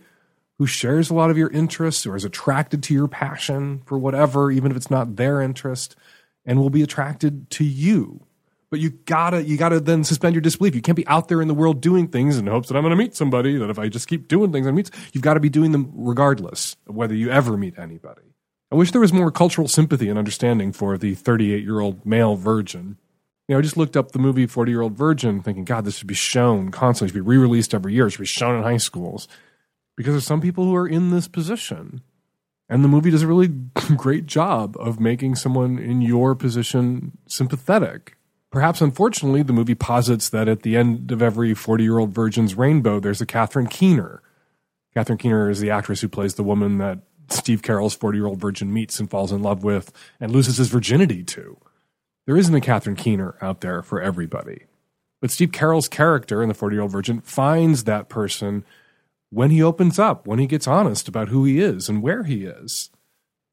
who shares a lot of your interests or is attracted to your passion for whatever, even if it's not their interest and will be attracted to you. But you gotta you gotta then suspend your disbelief. You can't be out there in the world doing things in hopes that I'm gonna meet somebody. That if I just keep doing things I meet, you've got to be doing them regardless of whether you ever meet anybody. I wish there was more cultural sympathy and understanding for the 38 year old male virgin. You know, I just looked up the movie 40 year old virgin, thinking, God, this should be shown constantly, it should be re released every year, it should be shown in high schools. Because there's some people who are in this position and the movie does a really great job of making someone in your position sympathetic. Perhaps unfortunately, the movie posits that at the end of every 40 year old virgin's rainbow, there's a Catherine Keener. Catherine Keener is the actress who plays the woman that Steve Carell's 40 year old virgin meets and falls in love with and loses his virginity to. There isn't a Catherine Keener out there for everybody. But Steve Carell's character in The 40 Year Old Virgin finds that person when he opens up, when he gets honest about who he is and where he is.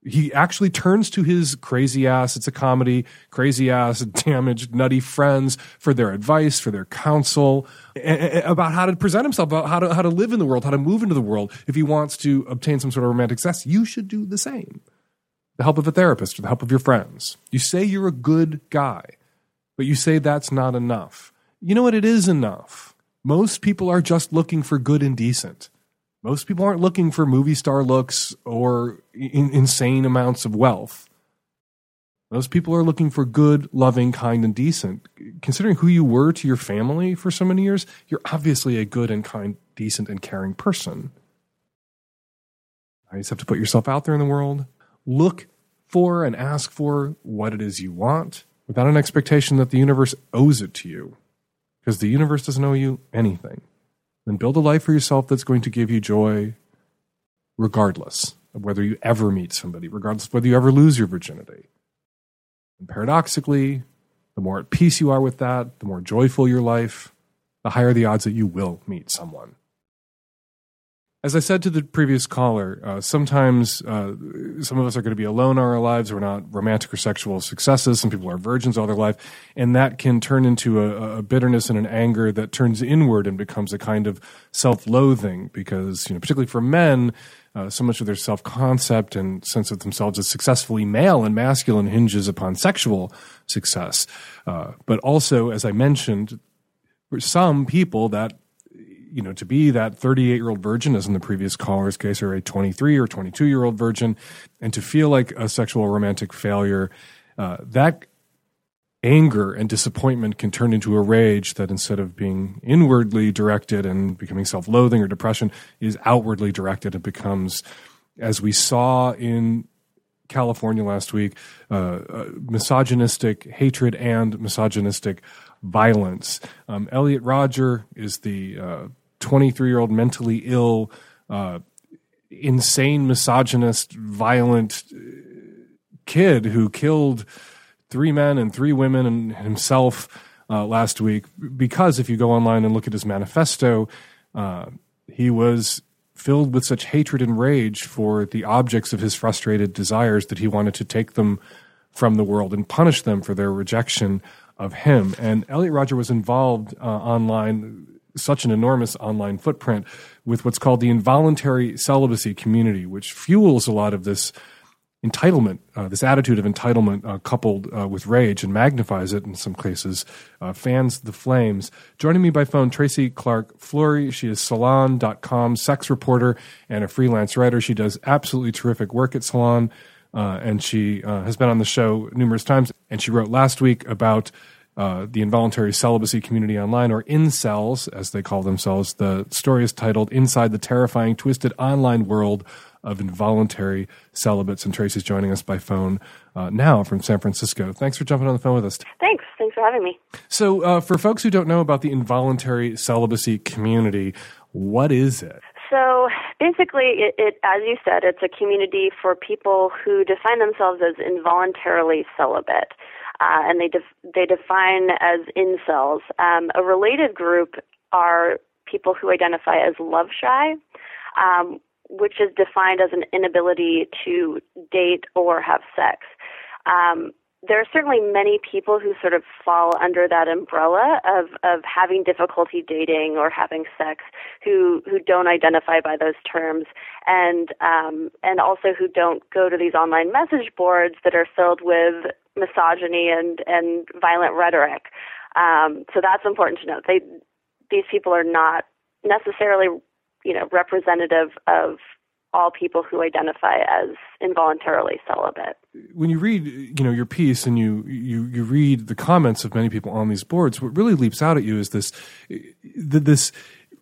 He actually turns to his crazy ass, it's a comedy, crazy ass, damaged, nutty friends for their advice, for their counsel about how to present himself, about how to, how to live in the world, how to move into the world. If he wants to obtain some sort of romantic success, you should do the same. The help of a therapist or the help of your friends. You say you're a good guy, but you say that's not enough. You know what? It is enough most people are just looking for good and decent. Most people aren't looking for movie star looks or in, insane amounts of wealth. Most people are looking for good, loving, kind, and decent. Considering who you were to your family for so many years, you're obviously a good and kind, decent, and caring person. You just have to put yourself out there in the world. Look for and ask for what it is you want without an expectation that the universe owes it to you because the universe doesn't owe you anything. Then build a life for yourself that's going to give you joy regardless of whether you ever meet somebody, regardless of whether you ever lose your virginity. And paradoxically, the more at peace you are with that, the more joyful your life, the higher the odds that you will meet someone. As I said to the previous caller, uh, sometimes uh, some of us are going to be alone in our lives. We're not romantic or sexual successes. Some people are virgins all their life. And that can turn into a, a bitterness and an anger that turns inward and becomes a kind of self loathing because, you know, particularly for men, uh, so much of their self concept and sense of themselves as successfully male and masculine hinges upon sexual success. Uh, but also, as I mentioned, some people that you know, to be that 38 year old virgin, as in the previous caller's case, or a 23 or 22 year old virgin, and to feel like a sexual romantic failure, uh, that anger and disappointment can turn into a rage that instead of being inwardly directed and becoming self loathing or depression, is outwardly directed. It becomes, as we saw in California last week, uh, uh, misogynistic hatred and misogynistic violence. Um, Elliot Rodger is the uh, 23 year old mentally ill, uh, insane, misogynist, violent uh, kid who killed three men and three women and himself uh, last week. Because if you go online and look at his manifesto, uh, he was filled with such hatred and rage for the objects of his frustrated desires that he wanted to take them from the world and punish them for their rejection of him. And Elliot Rodger was involved uh, online such an enormous online footprint with what's called the involuntary celibacy community, which fuels a lot of this entitlement, uh, this attitude of entitlement uh, coupled uh, with rage and magnifies it in some cases, uh, fans the flames. Joining me by phone, Tracy Clark Flory. She is Salon.com sex reporter and a freelance writer. She does absolutely terrific work at Salon. Uh, and she uh, has been on the show numerous times. And she wrote last week about uh, the involuntary celibacy community online, or incels, as they call themselves. The story is titled Inside the Terrifying, Twisted Online World of Involuntary Celibates. And Tracy's joining us by phone uh, now from San Francisco. Thanks for jumping on the phone with us. Thanks. Thanks for having me. So, uh, for folks who don't know about the involuntary celibacy community, what is it? So basically, it, it, as you said, it's a community for people who define themselves as involuntarily celibate uh, and they def- they define as incels. Um, a related group are people who identify as love shy, um, which is defined as an inability to date or have sex. Um, there are certainly many people who sort of fall under that umbrella of, of having difficulty dating or having sex who, who don't identify by those terms and um, and also who don't go to these online message boards that are filled with misogyny and and violent rhetoric. Um, so that's important to note. They these people are not necessarily you know representative of all people who identify as involuntarily celibate. When you read, you know, your piece and you you you read the comments of many people on these boards, what really leaps out at you is this this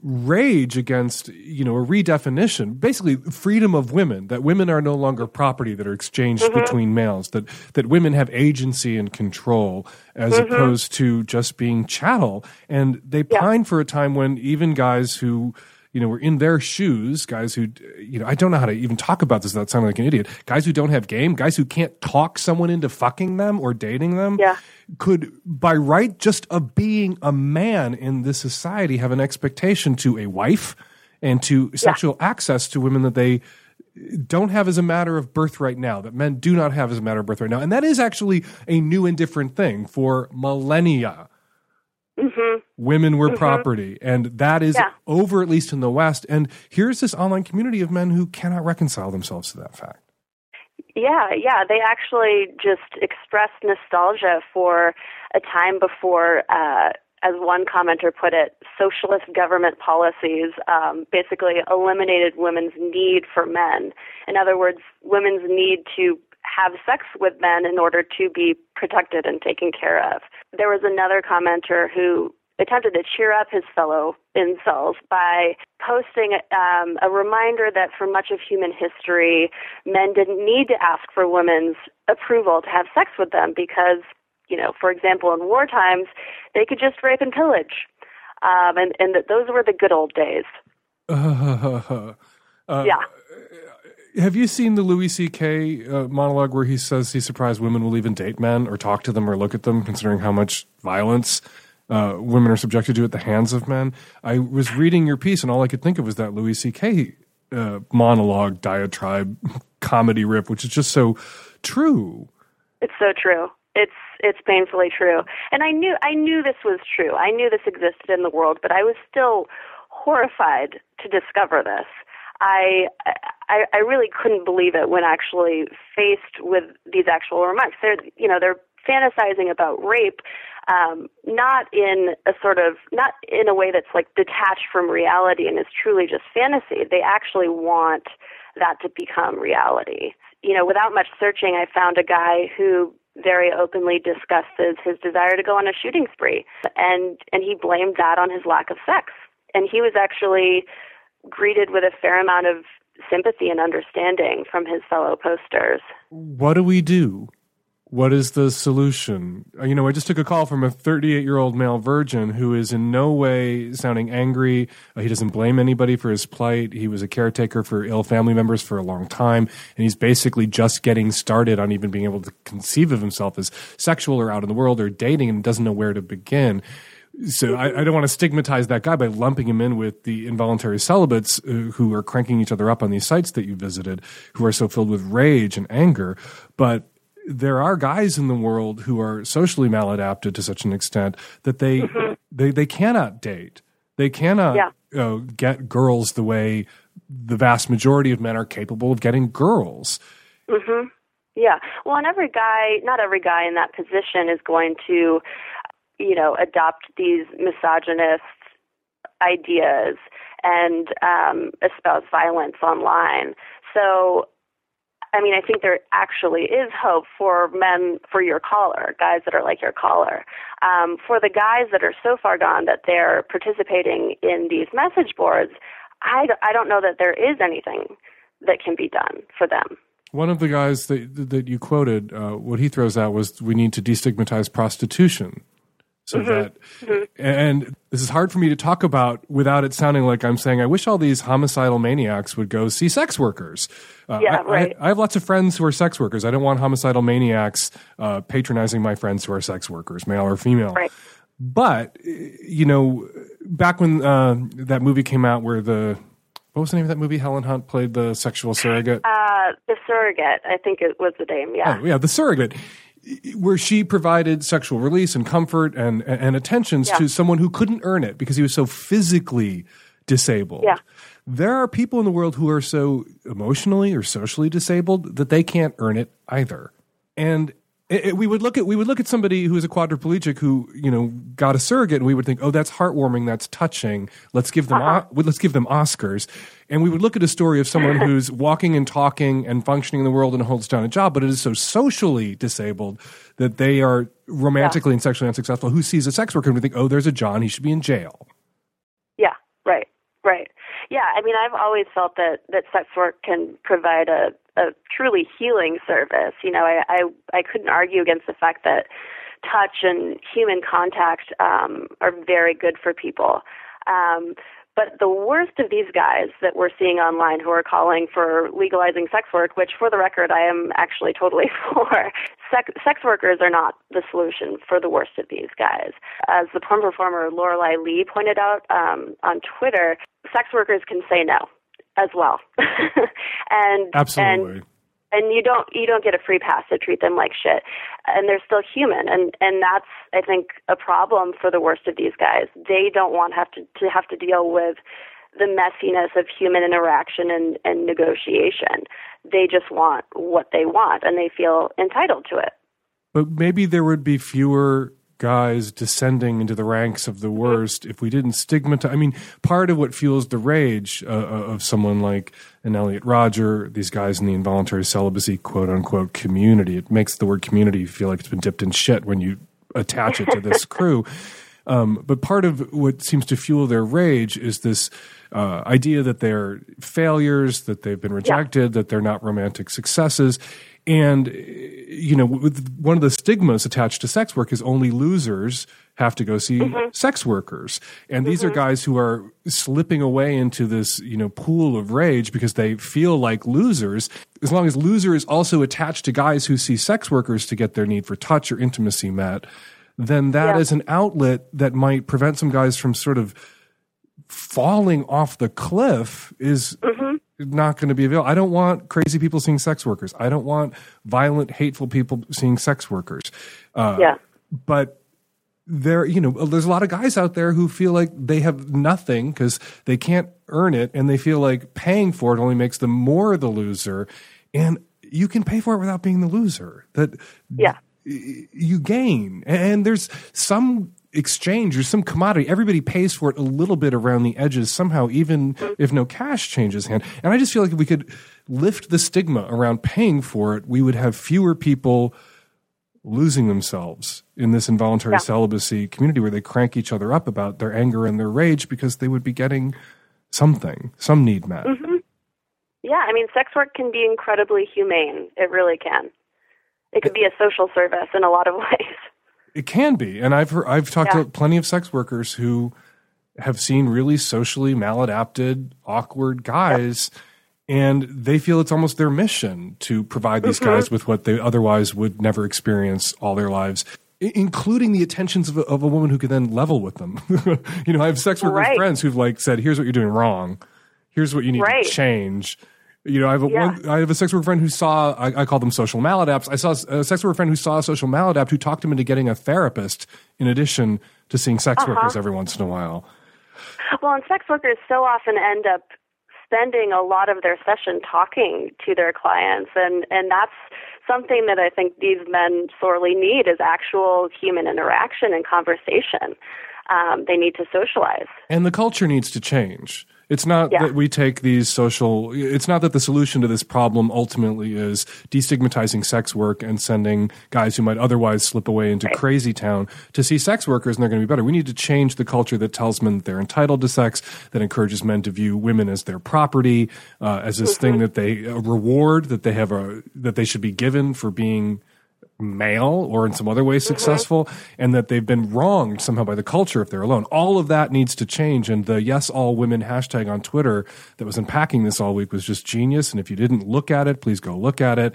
rage against you know a redefinition basically freedom of women that women are no longer property that are exchanged mm-hmm. between males that that women have agency and control as mm-hmm. opposed to just being chattel and they yeah. pine for a time when even guys who you know, were in their shoes, guys who, you know, I don't know how to even talk about this without sounding like an idiot. Guys who don't have game, guys who can't talk someone into fucking them or dating them, yeah. could, by right just of being a man in this society, have an expectation to a wife and to yeah. sexual access to women that they don't have as a matter of birth right now, that men do not have as a matter of birth right now. And that is actually a new and different thing for millennia Mm-hmm. Women were mm-hmm. property, and that is yeah. over at least in the West. And here's this online community of men who cannot reconcile themselves to that fact. Yeah, yeah, they actually just express nostalgia for a time before, uh, as one commenter put it, socialist government policies um, basically eliminated women's need for men. In other words, women's need to have sex with men in order to be protected and taken care of. There was another commenter who attempted to cheer up his fellow incels by posting um, a reminder that for much of human history, men didn't need to ask for women's approval to have sex with them because, you know, for example, in war times, they could just rape and pillage. Um, and, and that those were the good old days. Uh, uh, yeah have you seen the Louis C.K. Uh, monologue where he says he's surprised women will even date men or talk to them or look at them, considering how much violence uh, women are subjected to at the hands of men? I was reading your piece, and all I could think of was that Louis C.K. uh, monologue, diatribe, comedy rip, which is just so true. It's so true. It's it's painfully true. And I knew I knew this was true. I knew this existed in the world, but I was still horrified to discover this. I, I I really couldn't believe it when actually faced with these actual remarks. They're you know they're fantasizing about rape, um, not in a sort of not in a way that's like detached from reality and is truly just fantasy. They actually want that to become reality. You know, without much searching, I found a guy who very openly discusses his desire to go on a shooting spree, and and he blamed that on his lack of sex. And he was actually greeted with a fair amount of sympathy and understanding from his fellow posters. What do we do? What is the solution? Uh, you know, I just took a call from a 38 year old male virgin who is in no way sounding angry. Uh, he doesn't blame anybody for his plight. He was a caretaker for ill family members for a long time, and he's basically just getting started on even being able to conceive of himself as sexual or out in the world or dating and doesn't know where to begin so I, I, don't want to stigmatize that guy by lumping him in with the involuntary celibates uh, who are cranking each other up on these sites that you visited, who are so filled with rage and anger. But there are guys in the world who are socially maladapted to such an extent that they mm-hmm. they, they cannot date. They cannot yeah. uh, get girls the way the vast majority of men are capable of getting girls. Mm-hmm. Yeah. Well, and every guy, not every guy in that position is going to you know, adopt these misogynist ideas and um, espouse violence online. So, I mean, I think there actually is hope for men, for your caller, guys that are like your caller. Um, for the guys that are so far gone that they're participating in these message boards, I, I don't know that there is anything that can be done for them. One of the guys that that you quoted, uh, what he throws out was, "We need to destigmatize prostitution." So mm-hmm. that mm-hmm. and this is hard for me to talk about without it sounding like i'm saying i wish all these homicidal maniacs would go see sex workers uh, yeah, I, right. I, I, have lots of friends who are sex workers i don't want homicidal maniacs uh, patronizing my friends who are sex workers male or female right. but you know back when uh, that movie came out where the what was the name of that movie? Helen Hunt played the sexual surrogate. Uh, the surrogate, I think it was the name. Yeah. Oh, yeah, the surrogate where she provided sexual release and comfort and and attentions yeah. to someone who couldn't earn it because he was so physically disabled. Yeah. There are people in the world who are so emotionally or socially disabled that they can't earn it either. And it, it, we would look at we would look at somebody who is a quadriplegic who you know got a surrogate, and we would think, oh, that's heartwarming, that's touching. Let's give them uh-huh. let's give them Oscars. And we would look at a story of someone who's walking and talking and functioning in the world and holds down a job, but it is so socially disabled that they are romantically yeah. and sexually unsuccessful. Who sees a sex worker and we think, oh, there's a John, he should be in jail. Yeah, right, right. Yeah, I mean, I've always felt that that sex work can provide a a truly healing service. You know, I I, I couldn't argue against the fact that touch and human contact um, are very good for people. Um, but the worst of these guys that we're seeing online who are calling for legalizing sex work, which for the record I am actually totally for, sex, sex workers are not the solution for the worst of these guys. As the porn performer Lorelei Lee pointed out um, on Twitter, sex workers can say no as well. and absolutely. And, and you don't you don't get a free pass to treat them like shit and they're still human and and that's i think a problem for the worst of these guys they don't want have to to have to deal with the messiness of human interaction and and negotiation they just want what they want and they feel entitled to it but maybe there would be fewer guys descending into the ranks of the worst if we didn't stigmatize. I mean, part of what fuels the rage uh, uh, of someone like an Elliot Rodger, these guys in the involuntary celibacy quote unquote community, it makes the word community feel like it's been dipped in shit when you attach it to this crew. Um, but part of what seems to fuel their rage is this uh, idea that they're failures, that they've been rejected, yeah. that they're not romantic successes. And, you know, one of the stigmas attached to sex work is only losers have to go see mm-hmm. sex workers. And these mm-hmm. are guys who are slipping away into this, you know, pool of rage because they feel like losers. As long as loser is also attached to guys who see sex workers to get their need for touch or intimacy met, then that yeah. is an outlet that might prevent some guys from sort of falling off the cliff is mm-hmm. not going to be available. I don't want crazy people seeing sex workers. I don't want violent, hateful people seeing sex workers. Uh, yeah. But there, you know, there's a lot of guys out there who feel like they have nothing because they can't earn it, and they feel like paying for it only makes them more the loser. And you can pay for it without being the loser. That yeah. You gain, and there's some exchange or some commodity. Everybody pays for it a little bit around the edges somehow, even if no cash changes hand. And I just feel like if we could lift the stigma around paying for it, we would have fewer people losing themselves in this involuntary Yeah. celibacy community where they crank each other up about their anger and their rage because they would be getting something, some need met. hmm Yeah, I mean, sex work can be incredibly humane. It really can. It could be a social service in a lot of ways. It can be, and I've heard, I've talked Yeah. to plenty of sex workers who have seen really socially maladapted, awkward guys, and they feel it's almost their mission to provide these Mhm. guys with what they otherwise would never experience all their lives. Including the attentions of a, of a woman who could then level with them. you know, I have sex worker Right. friends who've like said, "Here's what you're doing wrong. Here's what you need Right. to change." You know, I have a Yeah. one, I have a sex worker friend who saw I, I call them social maladapts. I saw a sex worker friend who saw a social maladapt who talked him into getting a therapist in addition to seeing sex Uh-huh. workers every once in a while. Well, and sex workers so often end up spending a lot of their session talking to their clients, and and that's something that I think these men sorely need is actual human interaction and conversation. Um, they need to socialize. And the culture needs to change. It's not Yeah. that we take these social, it's not that the solution to this problem ultimately is destigmatizing sex work and sending guys who might otherwise slip away into crazy town to see sex workers and they're going to be better. We need to change the culture that tells men that they're entitled to sex, that encourages men to view women as their property, uh, as this thing that they, a reward that they have a, that they should be given for being male or in some other way mm-hmm. successful and that they've been wronged somehow by the culture if they're alone. All of that needs to change. And the yes, all women hashtag on Twitter that was unpacking this all week was just genius. And if you didn't look at it, please go look at it.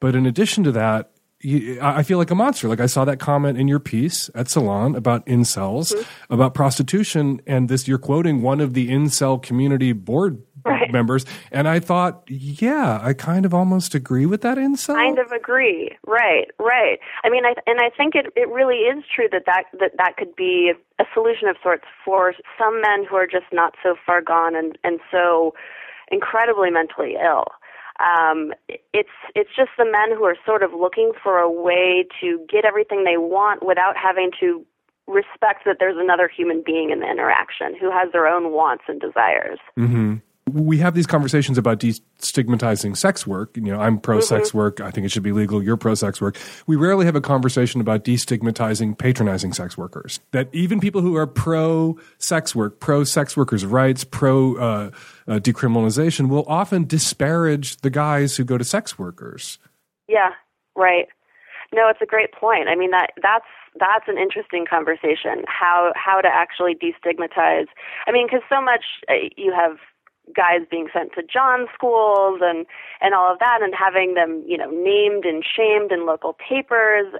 But in addition to that, I I feel like a monster. Like I saw that comment in your piece at Salon about incels, mm-hmm. about prostitution, and this you're quoting one of the incel community board members, and I thought, yeah, I kind of almost agree with that incel. Kind of agree. Right, right. I mean, I, and I think it, it really is true that that, that that could be a solution of sorts for some men who are just not so far gone and, and so incredibly mentally ill. Um, it's it's just the men who are sort of looking for a way to get everything they want without having to respect that there's another human being in the interaction who has their own wants and desires. hmm We have these conversations about destigmatizing sex work. You know, I'm pro sex Mm-hmm. work. I think it should be legal. You're pro sex work. We rarely have a conversation about destigmatizing patronizing sex workers. That even people who are pro sex work, pro sex workers' rights, pro uh, uh, decriminalization will often disparage the guys who go to sex workers. Yeah, right. No, it's a great point. I mean that that's that's an interesting conversation. How how to actually destigmatize. I mean, because so much uh, you have guys being sent to John schools and and all of that, and having them you know named and shamed in local papers.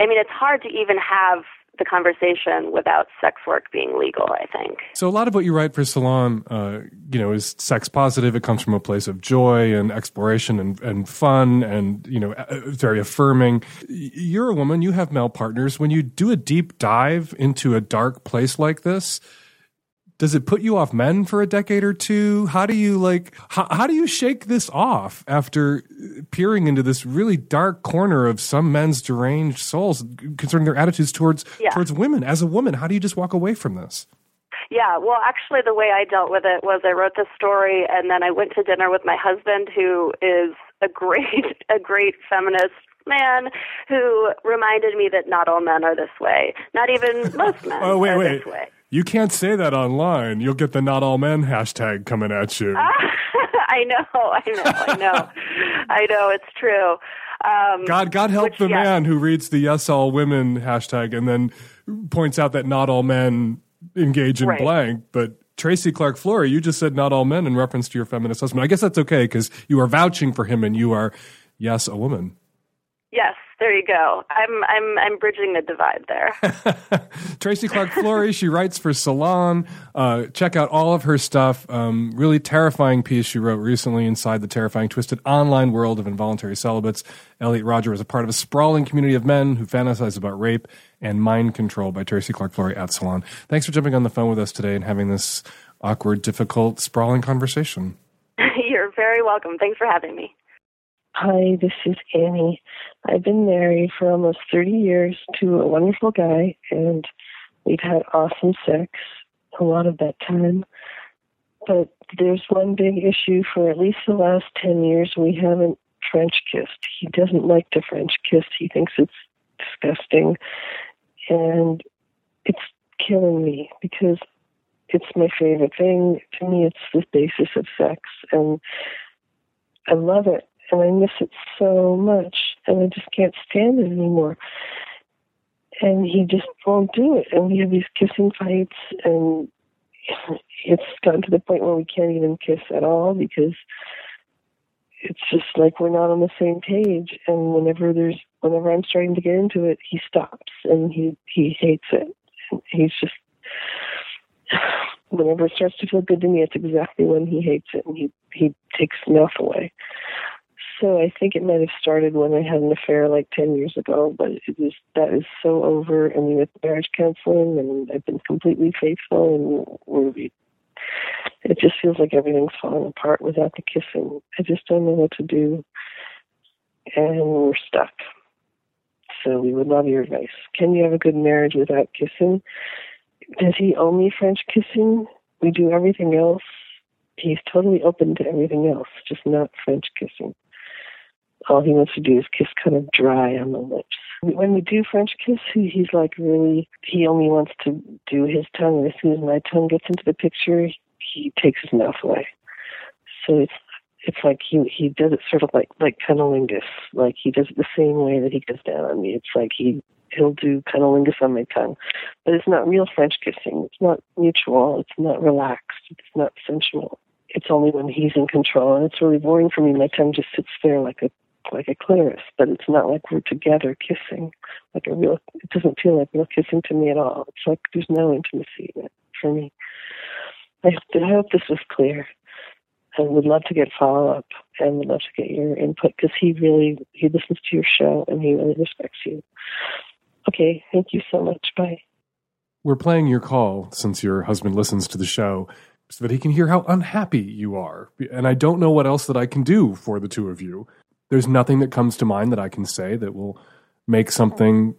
I mean, it's hard to even have the conversation without sex work being legal. I think. So a lot of what you write for Salon, uh, you know, is sex positive. It comes from a place of joy and exploration and, and fun and, you know, very affirming. You're a woman. You have male partners. When you do a deep dive into a dark place like this, does it put you off men for a decade or two? How do you like, how, how do you shake this off after peering into this really dark corner of some men's deranged souls concerning their attitudes towards, Yeah. towards women? As a woman, how do you just walk away from this? Yeah, well, actually, the way I dealt with it was I wrote this story, and then I went to dinner with my husband, who is a great, a great feminist man, who reminded me that not all men are this way. Not even most men Oh, wait, are wait. this way. You can't say that online. You'll get the not all men hashtag coming at you. I know, I know, I know, I know. It's true. Um, God, God help which, the yeah. man who reads the yes all women hashtag and then points out that not all men engage in Right. blank. But Tracy Clark Flory, you just said not all men in reference to your feminist husband. I guess that's okay because you are vouching for him and you are, yes, a woman. Yes. There you go. I'm I'm I'm bridging the divide there. Tracy Clark Flory, she writes for Salon. Uh, check out all of her stuff. Um, really terrifying piece she wrote recently inside the terrifying, twisted online world of involuntary celibates. Elliot Rodger was a part of a sprawling community of men who fantasize about rape and mind control by Tracy Clark Flory at Salon. Thanks for jumping on the phone with us today and having this awkward, difficult, sprawling conversation. You're very welcome. Thanks for having me. Hi, this is Annie. I've been married for almost 30 years to a wonderful guy, and we've had awesome sex a lot of that time. But there's one big issue for at least the last 10 years we haven't French kissed. He doesn't like to French kiss, he thinks it's disgusting. And it's killing me because it's my favorite thing. To me, it's the basis of sex, and I love it and I miss it so much, and I just can't stand it anymore. And he just won't do it, and we have these kissing fights, and it's gotten to the point where we can't even kiss at all because it's just like we're not on the same page. And whenever there's, whenever I'm starting to get into it, he stops, and he he hates it. He's just whenever it starts to feel good to me, it's exactly when he hates it, and he he takes enough away so I think it might have started when I had an affair like 10 years ago, but it is, that is so over. And we went marriage counseling and I've been completely faithful and we're, it just feels like everything's falling apart without the kissing. I just don't know what to do. And we're stuck. So we would love your advice. Can you have a good marriage without kissing? Does he only French kissing? We do everything else. He's totally open to everything else, just not French kissing all he wants to do is kiss kind of dry on the lips. When we do French kiss, he's like really, he only wants to do his tongue. As soon as my tongue gets into the picture, he takes his mouth away. So it's it's like he he does it sort of like like cunnilingus, like he does it the same way that he goes down on me. It's like he he'll do cunnilingus on my tongue, but it's not real French kissing. It's not mutual. It's not relaxed. It's not sensual. It's only when he's in control, and it's really boring for me. My tongue just sits there like a like a clitoris, but it's not like we're together kissing, like a real. It doesn't feel like real kissing to me at all. It's like there's no intimacy in it for me. I, I hope this was clear. I would love to get follow up and would love to get your input because he really he listens to your show and he really respects you. Okay, thank you so much. Bye. We're playing your call since your husband listens to the show so that he can hear how unhappy you are. And I don't know what else that I can do for the two of you there's nothing that comes to mind that I can say that will make something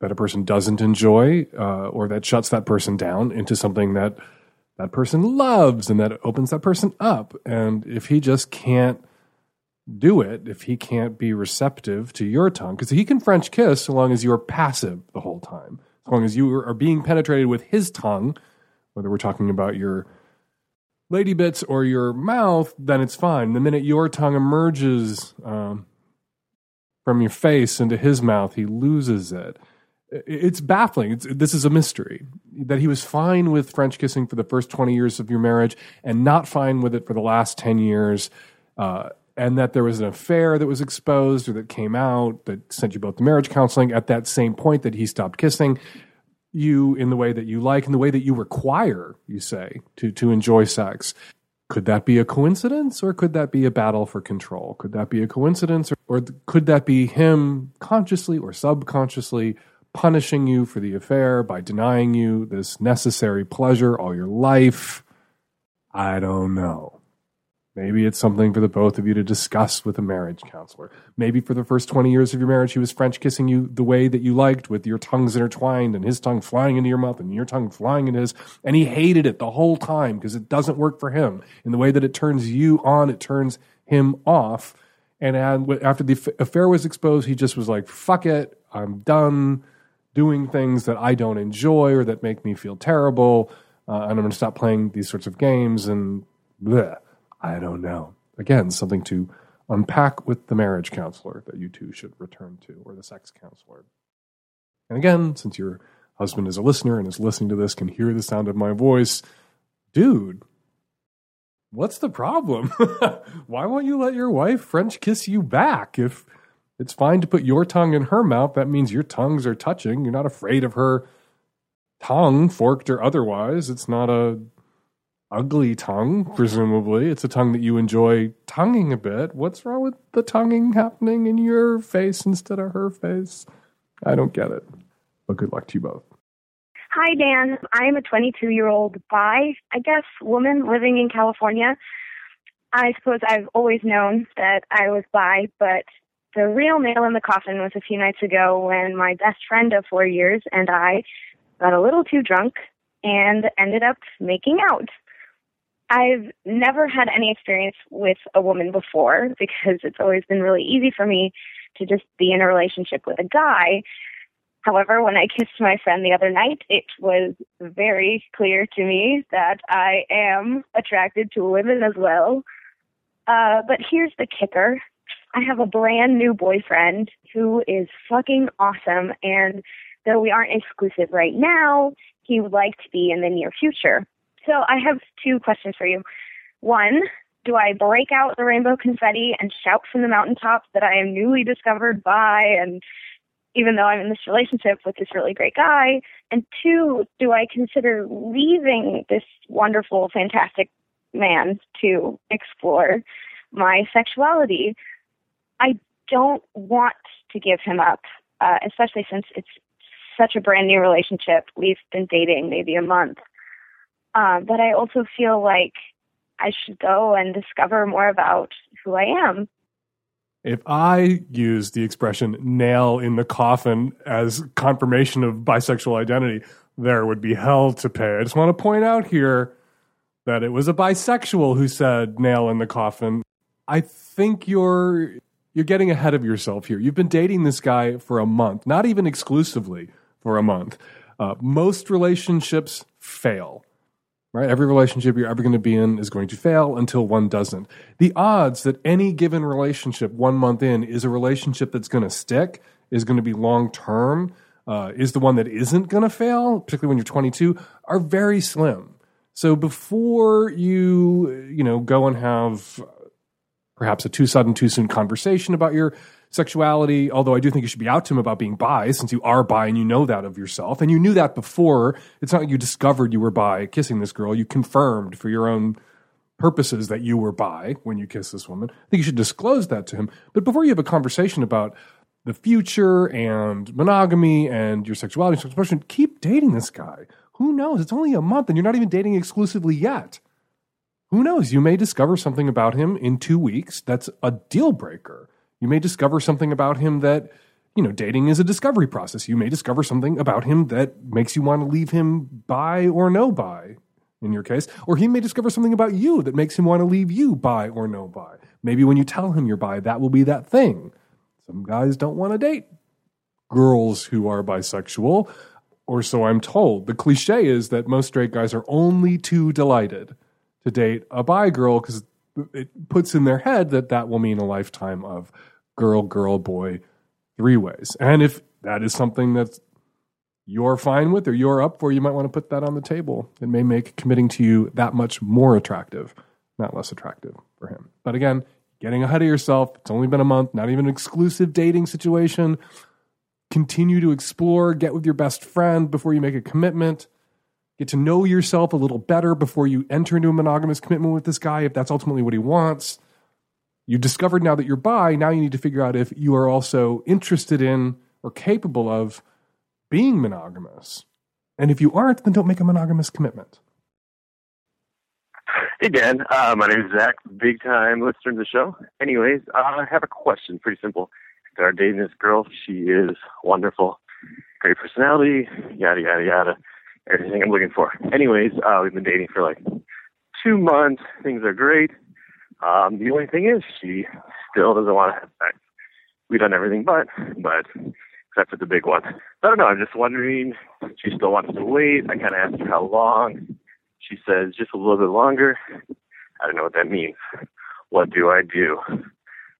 that a person doesn't enjoy uh, or that shuts that person down into something that that person loves and that opens that person up. And if he just can't do it, if he can't be receptive to your tongue, because he can French kiss so long as you're passive the whole time, as long as you are being penetrated with his tongue, whether we're talking about your lady bits or your mouth, then it's fine. The minute your tongue emerges um, from your face into his mouth, he loses it. It's baffling. It's, this is a mystery that he was fine with French kissing for the first 20 years of your marriage and not fine with it for the last 10 years. Uh, and that there was an affair that was exposed or that came out that sent you both to marriage counseling at that same point that he stopped kissing you in the way that you like, in the way that you require, you say, to, to enjoy sex. Could that be a coincidence or could that be a battle for control? Could that be a coincidence or, or could that be him consciously or subconsciously punishing you for the affair by denying you this necessary pleasure all your life? I don't know. Maybe it's something for the both of you to discuss with a marriage counselor. Maybe for the first 20 years of your marriage, he was French kissing you the way that you liked, with your tongues intertwined and his tongue flying into your mouth and your tongue flying into his. And he hated it the whole time because it doesn't work for him. In the way that it turns you on, it turns him off. And after the affair was exposed, he just was like, fuck it, I'm done doing things that I don't enjoy or that make me feel terrible. Uh, and I'm going to stop playing these sorts of games and bleh. I don't know. Again, something to unpack with the marriage counselor that you two should return to, or the sex counselor. And again, since your husband is a listener and is listening to this, can hear the sound of my voice, dude, what's the problem? Why won't you let your wife French kiss you back? If It's fine to put your tongue in her mouth. That means your tongues are touching. You're not afraid of her tongue, forked or otherwise. It's not a ugly tongue, presumably. It's a tongue that you enjoy tonguing a bit. What's wrong with the tonguing happening in your face instead of her face? I don't get it. But good luck to you both. Hi, Dan. I'm a 22 year old bi, I guess, woman living in California. I suppose I've always known that I was bi, but the real nail in the coffin was a few nights ago when my best friend of four years and I got a little too drunk and ended up making out. I've never had any experience with a woman before because it's always been really easy for me to just be in a relationship with a guy. However, when I kissed my friend the other night, it was very clear to me that I am attracted to women as well. Uh, but here's the kicker. I have a brand new boyfriend who is fucking awesome. And though we aren't exclusive right now, he would like to be in the near future. So I have two questions for you. One, do I break out the rainbow confetti and shout from the mountaintops that I am newly discovered bi and even though I'm in this relationship with this really great guy? And two, do I consider leaving this wonderful, fantastic man to explore my sexuality? I don't want to give him up, uh, especially since it's such a brand new relationship. We've been dating maybe a month. Um, but I also feel like I should go and discover more about who I am. If I use the expression nail in the coffin as confirmation of bisexual identity, there would be hell to pay. I just want to point out here that it was a bisexual who said nail in the coffin. I think you're you're getting ahead of yourself here. You've been dating this guy for a month, not even exclusively for a month. Uh, most relationships fail right? Every relationship you're ever going to be in is going to fail until one doesn't. The odds that any given relationship one month in is a relationship that's going to stick, is going to be long term, uh, is the one that isn't going to fail, particularly when you're 22, are very slim. So before you, you know, go and have perhaps a too sudden, too soon conversation about your sexuality, although I do think you should be out to him about being bi, since you are bi and you know that of yourself. And you knew that before. It's not like you discovered you were bi kissing this girl. You confirmed for your own purposes that you were bi when you kissed this woman. I think you should disclose that to him. But before you have a conversation about the future and monogamy and your sexuality and sexual expression, keep dating this guy. Who knows? It's only a month and you're not even dating exclusively yet. Who knows? You may discover something about him in two weeks that's a deal breaker. You may discover something about him that, you know, dating is a discovery process. You may discover something about him that makes you want to leave him bi or no bi, in your case. Or he may discover something about you that makes him want to leave you bi or no bi. Maybe when you tell him you're bi, that will be that thing. Some guys don't want to date girls who are bisexual, or so I'm told. The cliche is that most straight guys are only too delighted to date a bi girl because it puts in their head that that will mean a lifetime of girl, girl, boy, three ways. And if that is something that you're fine with or you're up for, you might want to put that on the table. It may make committing to you that much more attractive, not less attractive for him. But again, getting ahead of yourself. It's only been a month, not even an exclusive dating situation. Continue to explore, get with your best friend before you make a commitment. Get to know yourself a little better before you enter into a monogamous commitment with this guy if that's ultimately what he wants. You've discovered now that you're bi. Now you need to figure out if you are also interested in or capable of being monogamous. And if you aren't, then don't make a monogamous commitment. Hey, Dan. Uh, my name is Zach, big time listener to the show. Anyways, uh, I have a question. Pretty simple. Started dating this girl. She is wonderful, great personality, yada, yada, yada. Everything I'm looking for. Anyways, uh, we've been dating for like two months. Things are great. Um, the only thing is, she still doesn't want to have sex. We've done everything but, but except for the big one. I don't know. I'm just wondering. She still wants to wait. I kind of asked her how long. She says just a little bit longer. I don't know what that means. What do I do?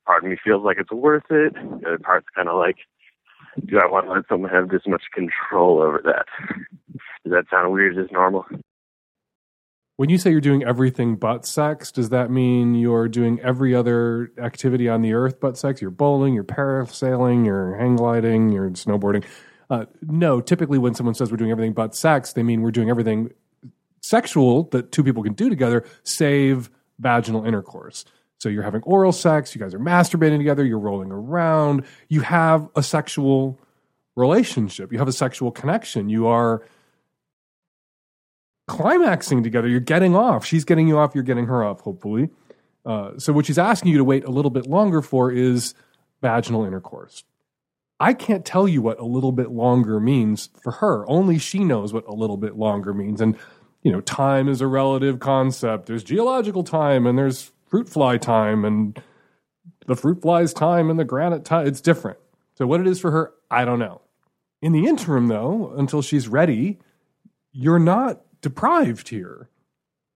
Part of me feels like it's worth it. The other part's kind of like, do I want to let someone have this much control over that? Does that sound weird? Is this normal? When you say you're doing everything but sex, does that mean you're doing every other activity on the earth but sex? You're bowling, you're parasailing, you're hang gliding, you're snowboarding. Uh, no, typically when someone says we're doing everything but sex, they mean we're doing everything sexual that two people can do together, save vaginal intercourse. So you're having oral sex, you guys are masturbating together, you're rolling around, you have a sexual relationship, you have a sexual connection, you are climaxing together, you're getting off. She's getting you off, you're getting her off, hopefully. Uh, so what she's asking you to wait a little bit longer for is vaginal intercourse. I can't tell you what a little bit longer means for her. Only she knows what a little bit longer means. And, you know, time is a relative concept. There's geological time and there's fruit fly time and the fruit fly's time and the granite time. It's different. So what it is for her, I don't know. In the interim, though, until she's ready, you're not deprived here.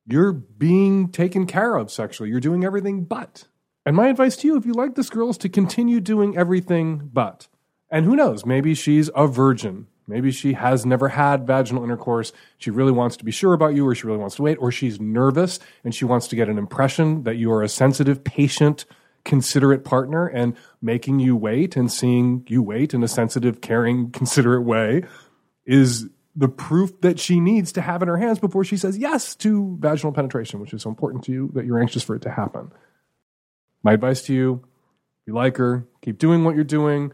You're being taken care of sexually. You're doing everything but. And my advice to you, if you like this girl, is to continue doing everything but. And who knows, maybe she's a virgin. Maybe she has never had vaginal intercourse. She really wants to be sure about you, or she really wants to wait, or she's nervous and she wants to get an impression that you are a sensitive, patient, considerate partner and making you wait and seeing you wait in a sensitive, caring, considerate way is the proof that she needs to have in her hands before she says yes to vaginal penetration, which is so important to you that you're anxious for it to happen. My advice to you if you like her, keep doing what you're doing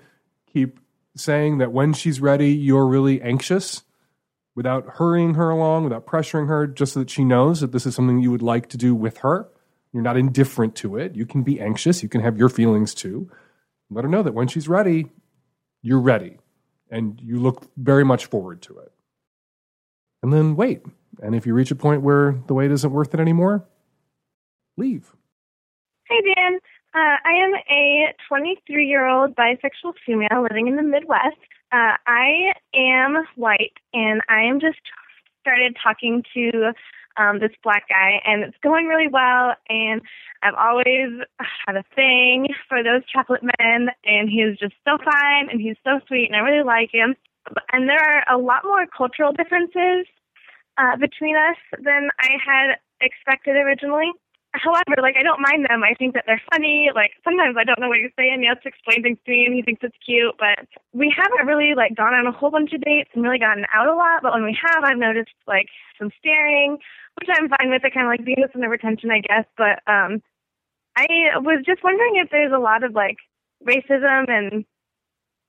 keep saying that when she's ready, you're really anxious without hurrying her along, without pressuring her, just so that she knows that this is something you would like to do with her. You're not indifferent to it. You can be anxious. You can have your feelings too. Let her know that when she's ready, you're ready and you look very much forward to it. And then wait. And if you reach a point where the wait isn't worth it anymore, leave. Hey, Dan. Uh, I am a 23 year old bisexual female living in the Midwest. Uh, I am white, and I am just started talking to um, this black guy, and it's going really well. And I've always had a thing for those chocolate men, and he's just so fine, and he's so sweet, and I really like him. And there are a lot more cultural differences uh, between us than I had expected originally however, like I don't mind them. I think that they're funny. Like sometimes I don't know what you're saying. To explain things to me, and he thinks it's cute. But we haven't really like gone on a whole bunch of dates and really gotten out a lot. But when we have, I've noticed like some staring, which I'm fine with. It kind of like being with some retention, I guess. But um, I was just wondering if there's a lot of like racism and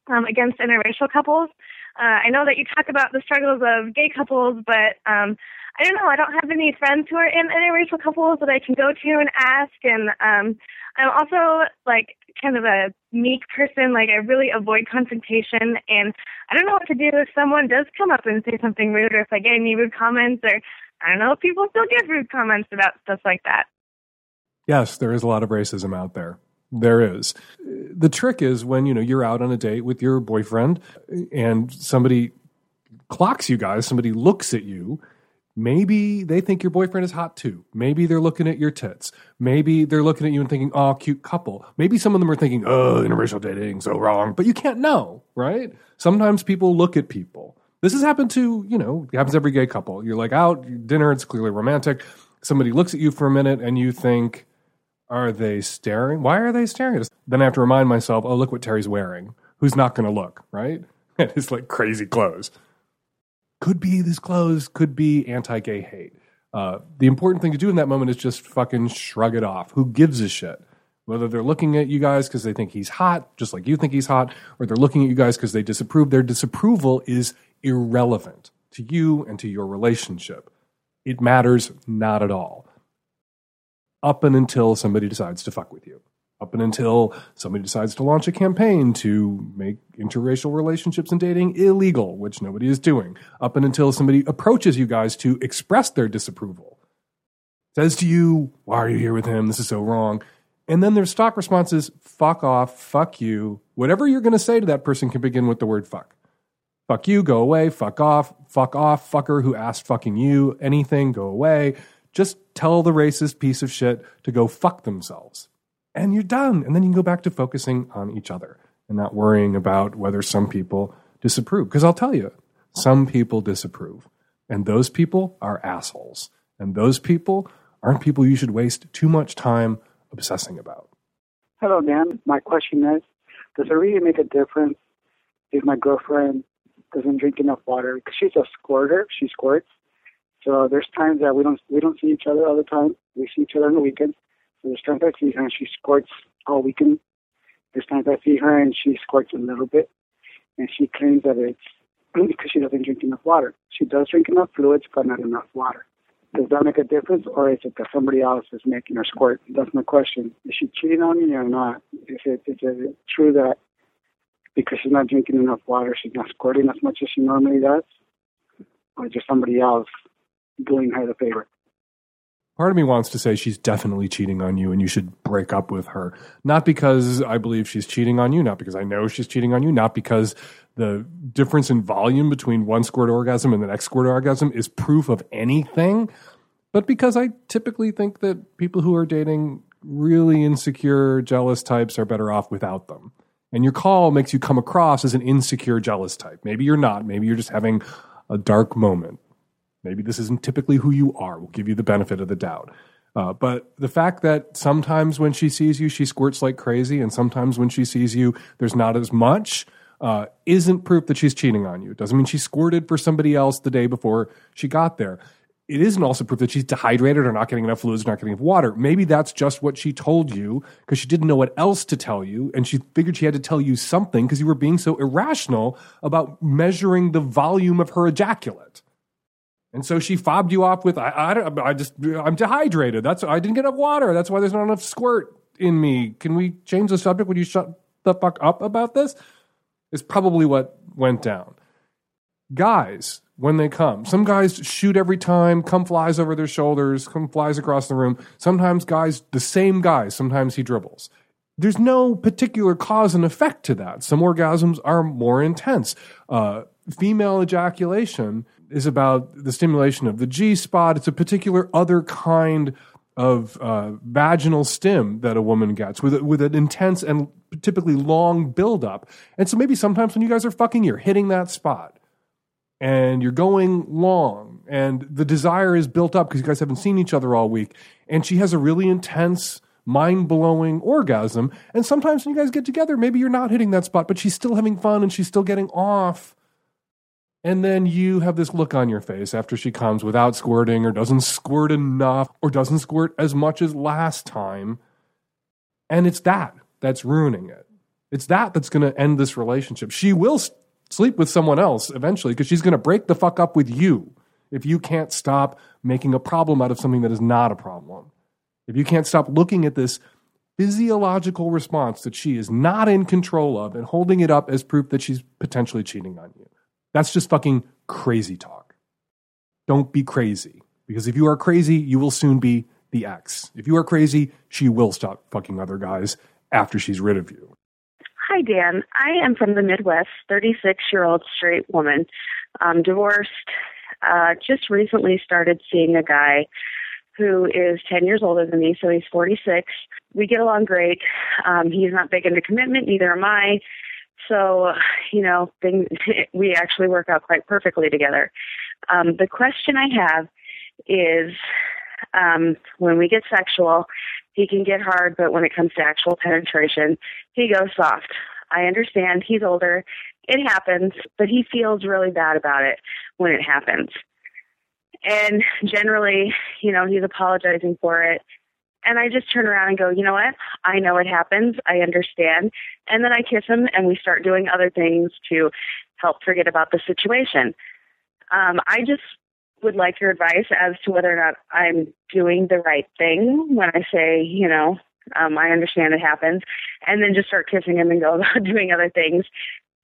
um, against interracial couples. Uh, I know that you talk about the struggles of gay couples, but um, I don't know. I don't have any friends who are in interracial couples that I can go to and ask. And um, I'm also like kind of a meek person. Like I really avoid confrontation, and I don't know what to do if someone does come up and say something rude, or if I get any rude comments, or I don't know if people still give rude comments about stuff like that. Yes, there is a lot of racism out there. There is. The trick is when you know you're out on a date with your boyfriend and somebody clocks you guys, somebody looks at you Maybe they think your boyfriend is hot too. Maybe they're looking at your tits. Maybe they're looking at you and thinking, oh, cute couple. Maybe some of them are thinking, oh, interracial dating, so wrong. But you can't know, right? Sometimes people look at people. This has happened to, you know, happens every gay couple. You're like out, dinner, it's clearly romantic. Somebody looks at you for a minute and you think, are they staring? Why are they staring at us? Then I have to remind myself, oh, look what Terry's wearing. Who's not going to look, right? His like crazy clothes could be these clothes, could be anti-gay hate. Uh, the important thing to do in that moment is just fucking shrug it off. Who gives a shit? Whether they're looking at you guys because they think he's hot, just like you think he's hot, or they're looking at you guys because they disapprove, their disapproval is irrelevant to you and to your relationship. It matters not at all. Up and until somebody decides to fuck with you up and until somebody decides to launch a campaign to make interracial relationships and dating illegal, which nobody is doing, up and until somebody approaches you guys to express their disapproval, says to you, Why are you here with him? This is so wrong. And then their stock response is, Fuck off, fuck you. Whatever you're going to say to that person can begin with the word fuck. Fuck you, go away, fuck off, fuck off, fucker who asked fucking you, anything, go away. Just tell the racist piece of shit to go fuck themselves and you're done. And then you can go back to focusing on each other and not worrying about whether some people disapprove. Because I'll tell you, some people disapprove, and those people are assholes. And those people aren't people you should waste too much time obsessing about. Hello, Dan. My question is Does it really make a difference if my girlfriend doesn't drink enough water? Because she's a squirter, she squirts. So there's times that we don't we don't see each other all the time. We see each other on the weekends. So there's times I see her and she squirts all weekend. There's times I see her and she squirts a little bit, and she claims that it's because she doesn't drink enough water. She does drink enough fluids, but not enough water. Does that make a difference, or is it that somebody else is making her squirt? That's my question. Is she cheating on me or not? Is it is it true that because she's not drinking enough water, she's not squirting as much as she normally does, or just somebody else doing her the favor? Part of me wants to say she's definitely cheating on you and you should break up with her. Not because I believe she's cheating on you, not because I know she's cheating on you, not because the difference in volume between one squirt orgasm and the next squirt orgasm is proof of anything, but because I typically think that people who are dating really insecure, jealous types are better off without them. And your call makes you come across as an insecure, jealous type. Maybe you're not. Maybe you're just having a dark moment. Maybe this isn't typically who you are. We'll give you the benefit of the doubt. Uh, but the fact that sometimes when she sees you, she squirts like crazy, and sometimes when she sees you, there's not as much, uh, isn't proof that she's cheating on you. It doesn't mean she squirted for somebody else the day before she got there. It isn't also proof that she's dehydrated or not getting enough fluids or not getting enough water. Maybe that's just what she told you because she didn't know what else to tell you. And she figured she had to tell you something because you were being so irrational about measuring the volume of her ejaculate. And so she fobbed you off with, I, I, I just, I'm dehydrated. That's, I didn't get enough water. That's why there's not enough squirt in me. Can we change the subject? Would you shut the fuck up about this? Is probably what went down. Guys, when they come, some guys shoot every time, come flies over their shoulders, come flies across the room. Sometimes guys, the same guys, sometimes he dribbles. There's no particular cause and effect to that. Some orgasms are more intense. Uh, female ejaculation is about the stimulation of the G spot. It's a particular other kind of uh, vaginal stim that a woman gets with with an intense and typically long buildup. And so maybe sometimes when you guys are fucking, you're hitting that spot and you're going long and the desire is built up because you guys haven't seen each other all week. And she has a really intense, mind blowing orgasm. And sometimes when you guys get together, maybe you're not hitting that spot, but she's still having fun and she's still getting off. And then you have this look on your face after she comes without squirting or doesn't squirt enough or doesn't squirt as much as last time. And it's that that's ruining it. It's that that's going to end this relationship. She will s- sleep with someone else eventually because she's going to break the fuck up with you if you can't stop making a problem out of something that is not a problem. If you can't stop looking at this physiological response that she is not in control of and holding it up as proof that she's potentially cheating on you. That's just fucking crazy talk. Don't be crazy. Because if you are crazy, you will soon be the ex. If you are crazy, she will stop fucking other guys after she's rid of you. Hi, Dan. I am from the Midwest, 36 year old straight woman, divorced. Uh, just recently started seeing a guy who is 10 years older than me, so he's 46. We get along great. Um, he's not big into commitment, neither am I. So, you know, things, we actually work out quite perfectly together. Um, the question I have is um, when we get sexual, he can get hard, but when it comes to actual penetration, he goes soft. I understand he's older. It happens, but he feels really bad about it when it happens. And generally, you know, he's apologizing for it. And I just turn around and go, you know what? I know it happens. I understand. And then I kiss him and we start doing other things to help forget about the situation. Um, I just would like your advice as to whether or not I'm doing the right thing when I say, you know, um, I understand it happens, and then just start kissing him and go about doing other things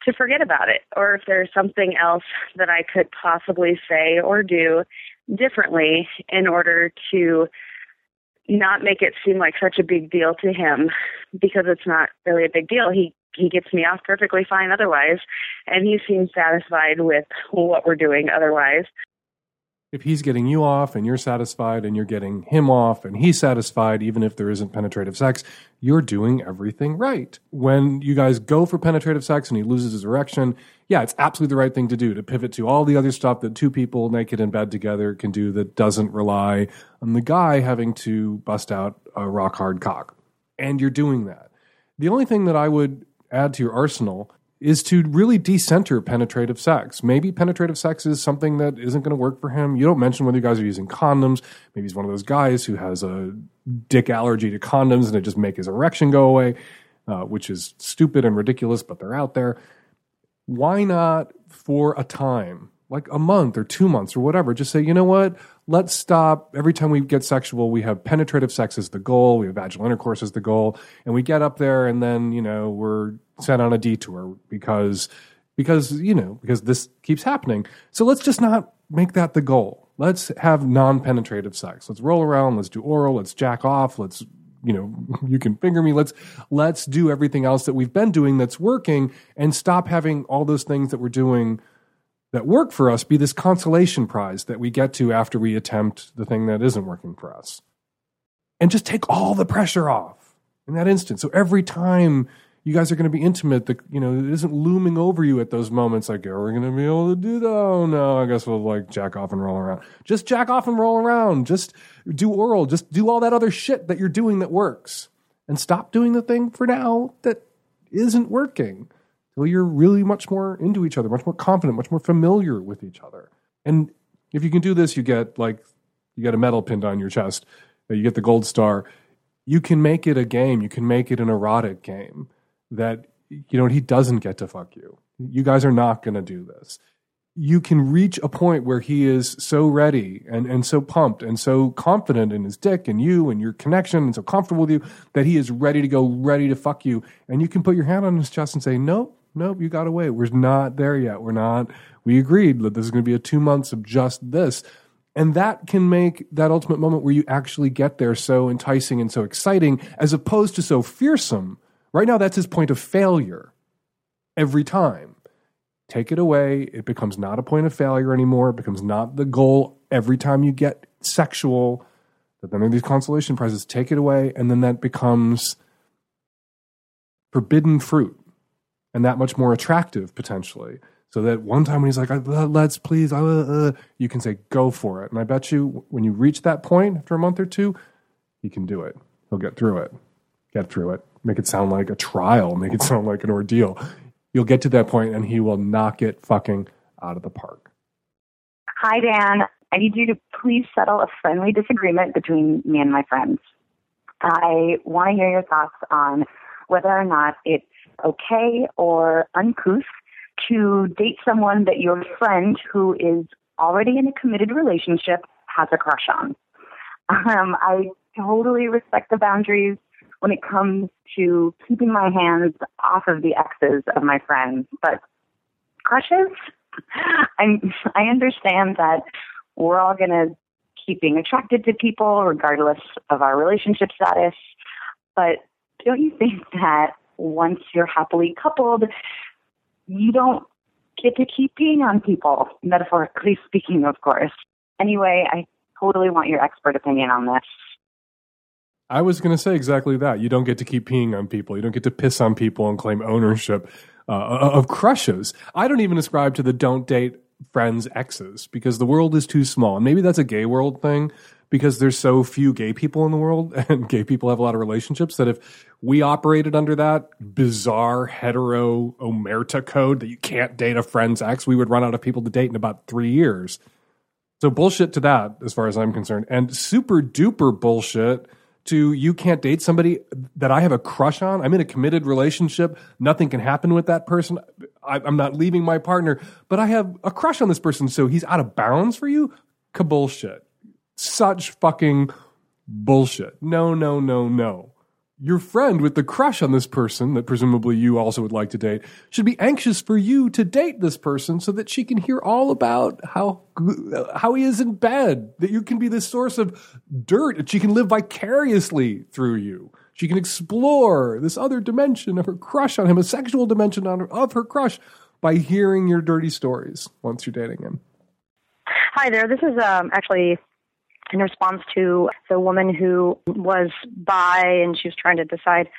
to forget about it, or if there's something else that I could possibly say or do differently in order to not make it seem like such a big deal to him because it's not really a big deal. He he gets me off perfectly fine otherwise, and he seems satisfied with what we're doing otherwise. If he's getting you off and you're satisfied and you're getting him off and he's satisfied, even if there isn't penetrative sex, you're doing everything right. When you guys go for penetrative sex and he loses his erection, yeah, it's absolutely the right thing to do to pivot to all the other stuff that two people naked in bed together can do that doesn't rely on the guy having to bust out a rock hard cock. And you're doing that. The only thing that I would add to your arsenal is to really decenter penetrative sex. Maybe penetrative sex is something that isn't going to work for him. You don't mention whether you guys are using condoms. Maybe he's one of those guys who has a dick allergy to condoms and it just make his erection go away, uh, which is stupid and ridiculous, but they're out there. Why not for a time, like a month or two months or whatever, just say, you know what? Let's stop. Every time we get sexual, we have penetrative sex as the goal. We have vaginal intercourse as the goal. And we get up there and then, you know, we're sent on a detour because, because, you know, because this keeps happening. So let's just not make that the goal. Let's have non penetrative sex. Let's roll around. Let's do oral. Let's jack off. Let's, you know, you can finger me. Let's, let's do everything else that we've been doing that's working and stop having all those things that we're doing that work for us be this consolation prize that we get to after we attempt the thing that isn't working for us. And just take all the pressure off in that instant. So every time you guys are going to be intimate, the, you know, it isn't looming over you at those moments like, are we going to be able to do that? Oh no, I guess we'll like jack off and roll around. Just jack off and roll around. Just do oral. Just do all that other shit that you're doing that works. And stop doing the thing for now that isn't working well, you're really much more into each other, much more confident, much more familiar with each other. And if you can do this, you get like you get a medal pinned on your chest, you get the gold star. You can make it a game. You can make it an erotic game that you know he doesn't get to fuck you. You guys are not going to do this. You can reach a point where he is so ready and, and so pumped and so confident in his dick and you and your connection and so comfortable with you that he is ready to go, ready to fuck you. And you can put your hand on his chest and say, Nope, nope, you got wait. We're not there yet. We're not. We agreed that this is going to be a two months of just this. And that can make that ultimate moment where you actually get there so enticing and so exciting as opposed to so fearsome. Right now, that's his point of failure every time. Take it away. It becomes not a point of failure anymore. It becomes not the goal every time you get sexual. But then there are these consolation prizes. Take it away. And then that becomes forbidden fruit and that much more attractive potentially. So that one time when he's like, uh, "Let's please," uh, uh, you can say, "Go for it." And I bet you, when you reach that point after a month or two, he can do it. He'll get through it. Get through it. Make it sound like a trial. Make it sound like an ordeal. You'll get to that point, and he will knock it fucking out of the park. Hi, Dan. I need you to please settle a friendly disagreement between me and my friends. I want to hear your thoughts on whether or not it's okay or uncouth to date someone that your friend who is already in a committed relationship has a crush on. Um, I totally respect the boundaries when it comes to keeping my hands off of the exes of my friends, but crushes, I I understand that we're all gonna keep being attracted to people regardless of our relationship status, but don't you think that once you're happily coupled, you don't get to keep peeing on people, metaphorically speaking, of course. Anyway, I totally want your expert opinion on this. I was going to say exactly that. You don't get to keep peeing on people. You don't get to piss on people and claim ownership uh, of crushes. I don't even ascribe to the don't date friends exes because the world is too small. And maybe that's a gay world thing because there's so few gay people in the world and gay people have a lot of relationships that if we operated under that bizarre hetero omerta code that you can't date a friend's ex, we would run out of people to date in about three years. So bullshit to that, as far as I'm concerned. And super duper bullshit to you can't date somebody that I have a crush on. I'm in a committed relationship. Nothing can happen with that person. I, am not leaving my partner, but I have a crush on this person. So he's out of bounds for you? Kabullshit such fucking bullshit. No, no, no, no. Your friend with the crush on this person that presumably you also would like to date should be anxious for you to date this person so that she can hear all about how how he is in bed, that you can be the source of dirt, that she can live vicariously through you. She can explore this other dimension of her crush on him, a sexual dimension on her, of her crush by hearing your dirty stories once you're dating him. Hi there. This is um, actually in response to the woman who was bi and she was trying to decide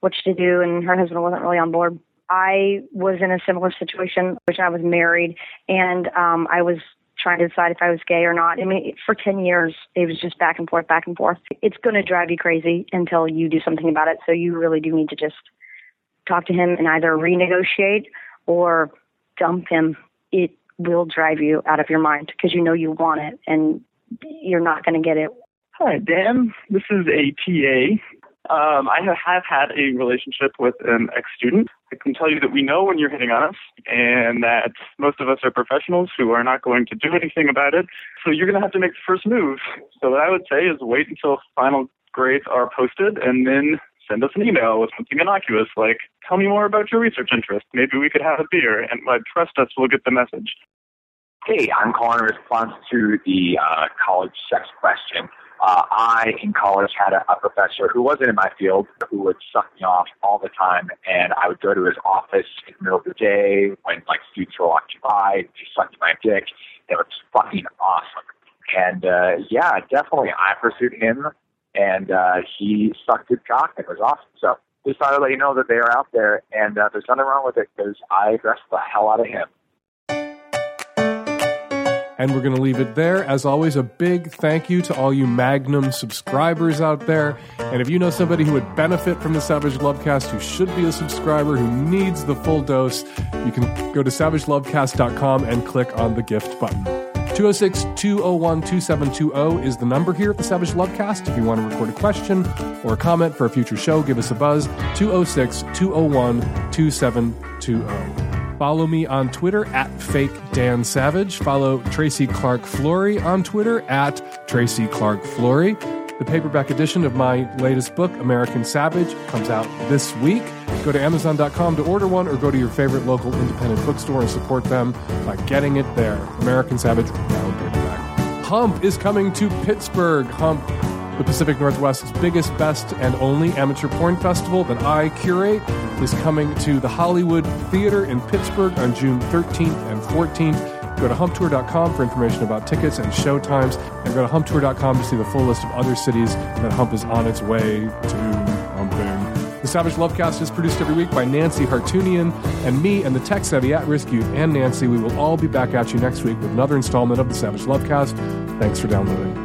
what to do, and her husband wasn't really on board. I was in a similar situation, which I was married, and um, I was trying to decide if I was gay or not. I mean, for 10 years, it was just back and forth, back and forth. It's going to drive you crazy until you do something about it. So you really do need to just talk to him and either renegotiate or dump him. It will drive you out of your mind because you know you want it and you're not going to get it. Hi, Dan. This is a TA. Um, I have had a relationship with an ex student. I can tell you that we know when you're hitting on us, and that most of us are professionals who are not going to do anything about it. So you're going to have to make the first move. So what I would say is wait until final grades are posted, and then send us an email with something innocuous like, tell me more about your research interest. Maybe we could have a beer, and uh, trust us, we'll get the message. Hey, I'm calling in response to the uh, college sex question. Uh, I, in college, had a, a professor who wasn't in my field who would suck me off all the time, and I would go to his office in the middle of the day when like students were walking occupied, just sucking my dick. It was fucking awesome. And uh, yeah, definitely, I pursued him, and uh, he sucked his cock. It was awesome. So just thought I'd let you know that they are out there, and uh, there's nothing wrong with it because I addressed the hell out of him. And we're going to leave it there. As always, a big thank you to all you Magnum subscribers out there. And if you know somebody who would benefit from the Savage Lovecast, who should be a subscriber, who needs the full dose, you can go to savagelovecast.com and click on the gift button. 206 201 2720 is the number here at the Savage Lovecast. If you want to record a question or a comment for a future show, give us a buzz 206 201 2720. Follow me on Twitter at Fake Dan Savage. Follow Tracy Clark Flory on Twitter at Tracy Clark Flory. The paperback edition of my latest book, American Savage, comes out this week. Go to Amazon.com to order one or go to your favorite local independent bookstore and support them by getting it there. American Savage, now paperback. Hump is coming to Pittsburgh. Hump the Pacific Northwest's biggest, best, and only amateur porn festival that I curate is coming to the Hollywood Theater in Pittsburgh on June 13th and 14th. Go to humptour.com for information about tickets and show times, and go to humptour.com to see the full list of other cities that Hump is on its way to humping. The Savage Lovecast is produced every week by Nancy Hartunian and me and the tech savvy at risk youth and Nancy. We will all be back at you next week with another installment of the Savage Lovecast. Thanks for downloading.